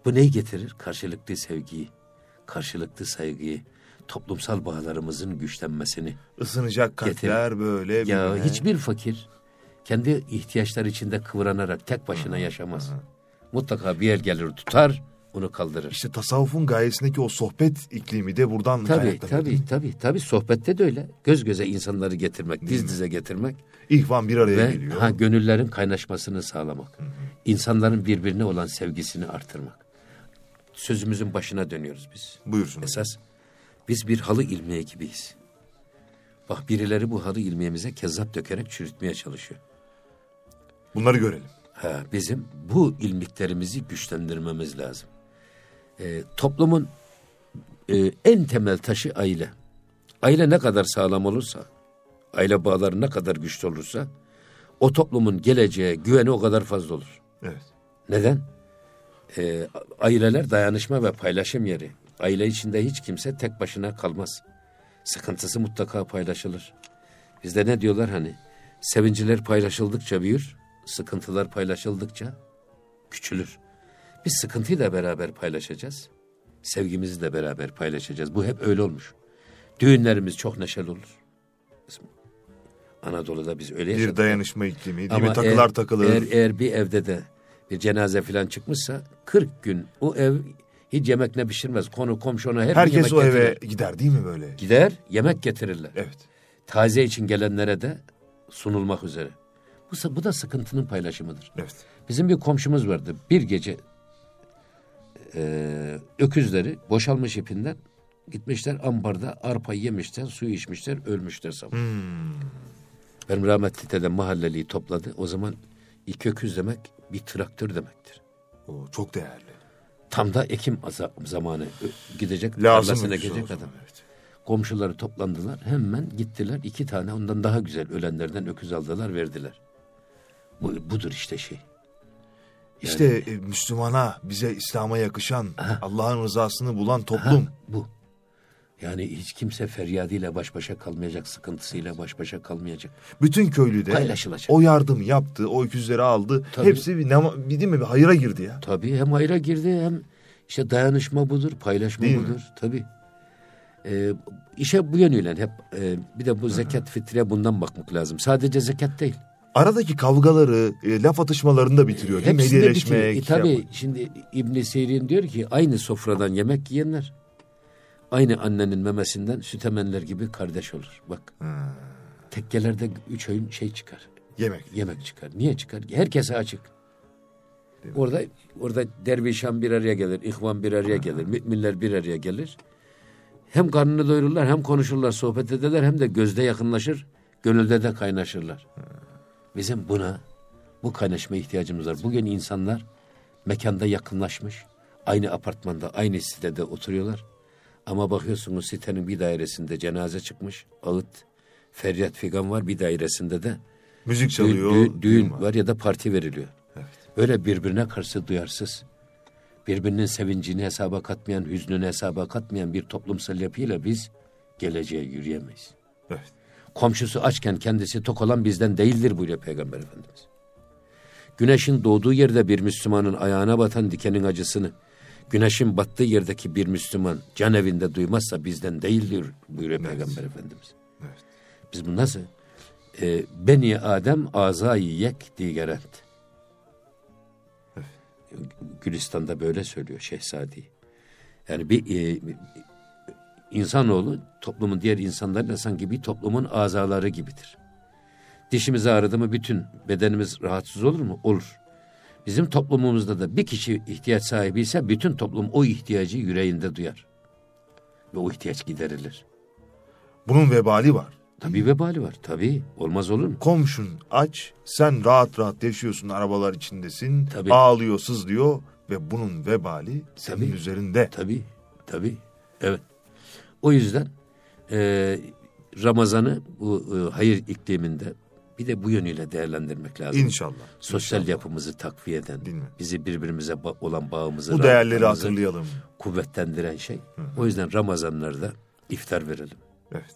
Bu neyi getirir? Karşılıklı sevgiyi, karşılıklı saygıyı, toplumsal bağlarımızın güçlenmesini. Isınacak kalpler böyle. Ya birbirine. hiçbir fakir kendi ihtiyaçlar içinde kıvranarak tek başına yaşamaz. Mutlaka bir yer gelir tutar, onu kaldırır. İşte tasavvufun gayesindeki o sohbet iklimi de buradan Tabii kaynaklanıyor, değil tabii mi? tabii tabii sohbette de öyle. Göz göze insanları getirmek, diz dize getirmek İhvan bir araya ve geliyor. ha gönüllerin kaynaşmasını sağlamak. İnsanların birbirine olan sevgisini artırmak. Sözümüzün başına dönüyoruz biz. Buyursun. Esas biz bir halı ilmiye gibiyiz. Bak birileri bu halı ilmiyemize kezzap dökerek çürütmeye çalışıyor. Bunları görelim. Ha, bizim bu ilmiklerimizi güçlendirmemiz lazım. Ee, toplumun e, en temel taşı aile. Aile ne kadar sağlam olursa, aile bağları ne kadar güçlü olursa, o toplumun geleceğe güveni o kadar fazla olur. Evet. Neden? Ee, aileler dayanışma ve paylaşım yeri. Aile içinde hiç kimse tek başına kalmaz. Sıkıntısı mutlaka paylaşılır. Bizde ne diyorlar hani? Sevinciler paylaşıldıkça büyür, sıkıntılar paylaşıldıkça küçülür. Biz sıkıntıyı da beraber paylaşacağız. Sevgimizi de beraber paylaşacağız. Bu hep öyle olmuş. Düğünlerimiz çok neşeli olur. Anadolu'da biz öyle yaşadık. Bir dayanışma iklimi değil Ama mi? Takılar eğer, takılır. Eğer, eğer bir evde de bir cenaze falan çıkmışsa 40 gün o ev hiç yemek ne pişirmez. Konu komşu ona her gün Herkes yemek o eve getirir. gider değil mi böyle? Gider yemek getirirler. Evet. Taze için gelenlere de sunulmak üzere. Bu, bu da sıkıntının paylaşımıdır. Evet. Bizim bir komşumuz vardı. Bir gece e, öküzleri boşalmış ipinden gitmişler ambarda arpa yemişler, suyu içmişler, ölmüşler sabah. Hmm. Benim rahmetli dedem mahalleliyi topladı. O zaman iki öküz demek bir traktör demektir. O çok değerli. Tam da ekim zamanı gidecek, tarlasına gidecek zaman, adam. Evet. Komşuları toplandılar. Hemen gittiler. iki tane ondan daha güzel ölenlerden öküz aldılar, verdiler. Bu, budur işte şey. İşte e, Müslümana, bize İslam'a yakışan, Allah'ın rızasını bulan toplum. Ha, bu. Yani hiç kimse feryadıyla baş başa kalmayacak, sıkıntısıyla baş başa kalmayacak. Bütün köylü de Paylaşılacak. o yardım yaptı, o öküzleri aldı. Tabii. Hepsi bir, nama- bir değil mi bir hayıra girdi ya. Tabii hem hayra girdi hem işte dayanışma budur, paylaşma Değil mi? budur. Tabii. Ee, işe bu yönüyle hep e, bir de bu zekat fitre bundan bakmak lazım. Sadece zekat değil. Aradaki kavgaları, e, laf atışmalarını da bitiriyor değil mi? Hepsinde Hediyeleşmek. bitiyor. E, tabii yapmak. şimdi İbn Sirin diyor ki aynı sofradan yemek yiyenler aynı annenin memesinden süt emenler gibi kardeş olur. Bak Ha, tekkelerde üç öğün şey çıkar. yemek. Yemek çıkar. Niye çıkar? Herkese açık. Orada orada dervişan bir araya gelir, ihvan bir araya gelir, müminler bir araya gelir. Hem karnını doyururlar, hem konuşurlar, sohbet ederler, hem de gözde yakınlaşır, gönülde de kaynaşırlar. Bizim buna, bu kaynaşma ihtiyacımız var. Bugün insanlar mekanda yakınlaşmış, aynı apartmanda, aynı sitede oturuyorlar. Ama bakıyorsunuz sitenin bir dairesinde cenaze çıkmış, ağıt, feryat figan var, bir dairesinde de Müzik çalıyor. Düğün, düğün, düğün var. var ya da parti veriliyor. Evet. Öyle birbirine karşı duyarsız, birbirinin sevincini hesaba katmayan, hüznünü hesaba katmayan bir toplumsal yapıyla biz geleceğe yürüyemeyiz. Evet. Komşusu açken kendisi tok olan bizden değildir buyuruyor Peygamber Efendimiz. Güneşin doğduğu yerde bir Müslümanın ayağına batan dikenin acısını, güneşin battığı yerdeki bir Müslüman can evinde duymazsa bizden değildir buyuruyor evet. Peygamber Efendimiz. Evet. Biz bu nasıl? Ee, Beni Adem azayı yek digerent. Evet. Gülistan'da böyle söylüyor Şehzadi. Yani bir e, insanoğlu toplumun diğer insanlarıyla sanki bir toplumun azaları gibidir. Dişimiz ağrıdı mı bütün bedenimiz rahatsız olur mu? Olur. Bizim toplumumuzda da bir kişi ihtiyaç sahibi ise bütün toplum o ihtiyacı yüreğinde duyar. Ve o ihtiyaç giderilir. Bunun vebali var. Tabii vebali var. Tabii. Olmaz olur mu? Komşun aç, sen rahat rahat yaşıyorsun, arabalar içindesin. Tabii. Ağlıyor, sızlıyor ve bunun vebali senin Tabii. üzerinde. Tabii. Tabii. Evet. O yüzden e, Ramazan'ı bu e, hayır ikliminde bir de bu yönüyle değerlendirmek lazım. İnşallah. Sosyal İnşallah. yapımızı takviye eden, bizi birbirimize ba- olan bağımızı, Bu değerleri hatırlayalım. kuvvetlendiren şey. O yüzden Ramazanlarda iftar verelim. Evet.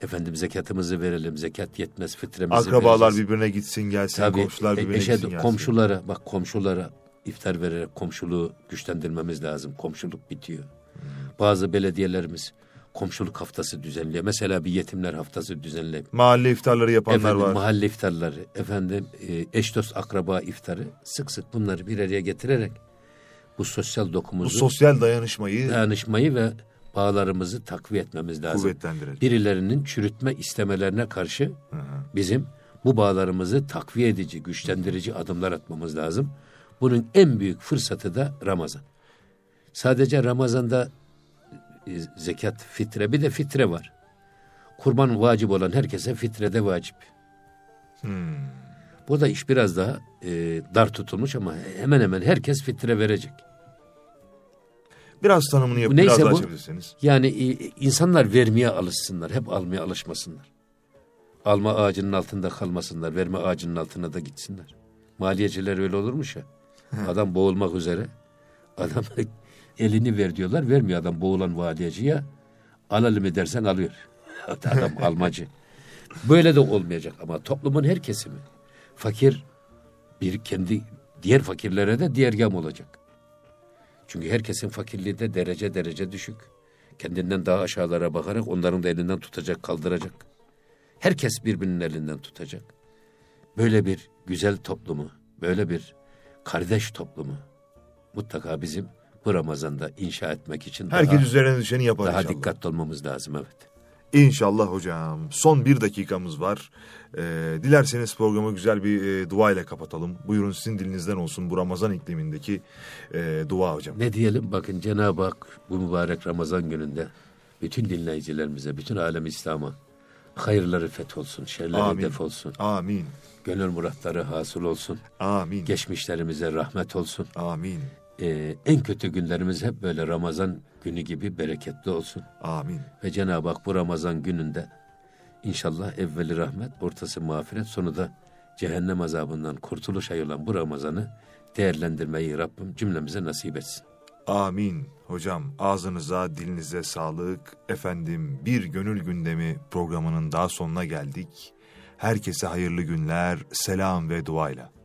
Efendim zekatımızı verelim. Zekat yetmez fitremizi Akrabalar vereceğiz. birbirine gitsin gelsin, Tabii, komşular e, birbirine eşe, gitsin gelsin. komşulara bak komşulara iftar vererek komşuluğu güçlendirmemiz lazım. Komşuluk bitiyor. Bazı belediyelerimiz komşuluk haftası düzenliyor. Mesela bir yetimler haftası düzenleyip Mahalle iftarları yapanlar efendim var. mahalle iftarları, efendim e, eş dost akraba iftarı sık sık bunları bir araya getirerek bu sosyal Bu dokumuzu, sosyal dayanışmayı dayanışmayı ve bağlarımızı takviye etmemiz lazım. kuvvetlendirelim. Birilerinin çürütme istemelerine karşı Hı hı. bizim bu bağlarımızı takviye edici, güçlendirici adımlar atmamız lazım. Bunun en büyük fırsatı da Ramazan. Sadece Ramazan'da zekat, fitre bir de fitre var. Kurban vacip olan herkese fitre de vacip. Hmm. Burada iş biraz daha e, dar tutulmuş ama hemen hemen herkes fitre verecek. Biraz tanımını yapıp Neyse biraz daha bu- açabilirseniz. Yani e, insanlar vermeye alışsınlar, hep almaya alışmasınlar. Alma ağacının altında kalmasınlar, verme ağacının altına da gitsinler. Maliyeciler öyle olurmuş ya. Adam boğulmak üzere. Adam elini ver diyorlar, vermiyor adam boğulan valiyeciye. Alalım mı dersen alıyor. <laughs> Adam <laughs> almacı. Böyle de olmayacak ama toplumun her kesimi. Fakir bir kendi diğer fakirlere de diğergam olacak. Çünkü herkesin fakirliği de derece derece düşük. Kendinden daha aşağılara bakarak onların da elinden tutacak, kaldıracak. Herkes birbirinin elinden tutacak. Böyle bir güzel toplumu, böyle bir kardeş toplumu mutlaka bizim bu Ramazan'da inşa etmek için Herkes daha, üzerine düşeni yapar daha inşallah. dikkatli olmamız lazım evet. İnşallah hocam. Son bir dakikamız var. Ee, dilerseniz programı güzel bir e, dua ile kapatalım. Buyurun sizin dilinizden olsun bu Ramazan iklimindeki e, dua hocam. Ne diyelim bakın Cenab-ı Hak bu mübarek Ramazan gününde bütün dinleyicilerimize, bütün alem İslam'a hayırları fetholsun, şerleri Amin. def olsun, Amin. gönül muratları hasıl olsun, Amin. geçmişlerimize rahmet olsun. Amin. Ee, en kötü günlerimiz hep böyle Ramazan günü gibi bereketli olsun. Amin. Ve Cenab-ı Hak bu Ramazan gününde inşallah evveli rahmet, ortası mağfiret, sonu da cehennem azabından kurtuluş ayı olan bu Ramazan'ı değerlendirmeyi Rabbim cümlemize nasip etsin. Amin. Hocam ağzınıza dilinize sağlık. Efendim bir gönül gündemi programının daha sonuna geldik. Herkese hayırlı günler, selam ve duayla.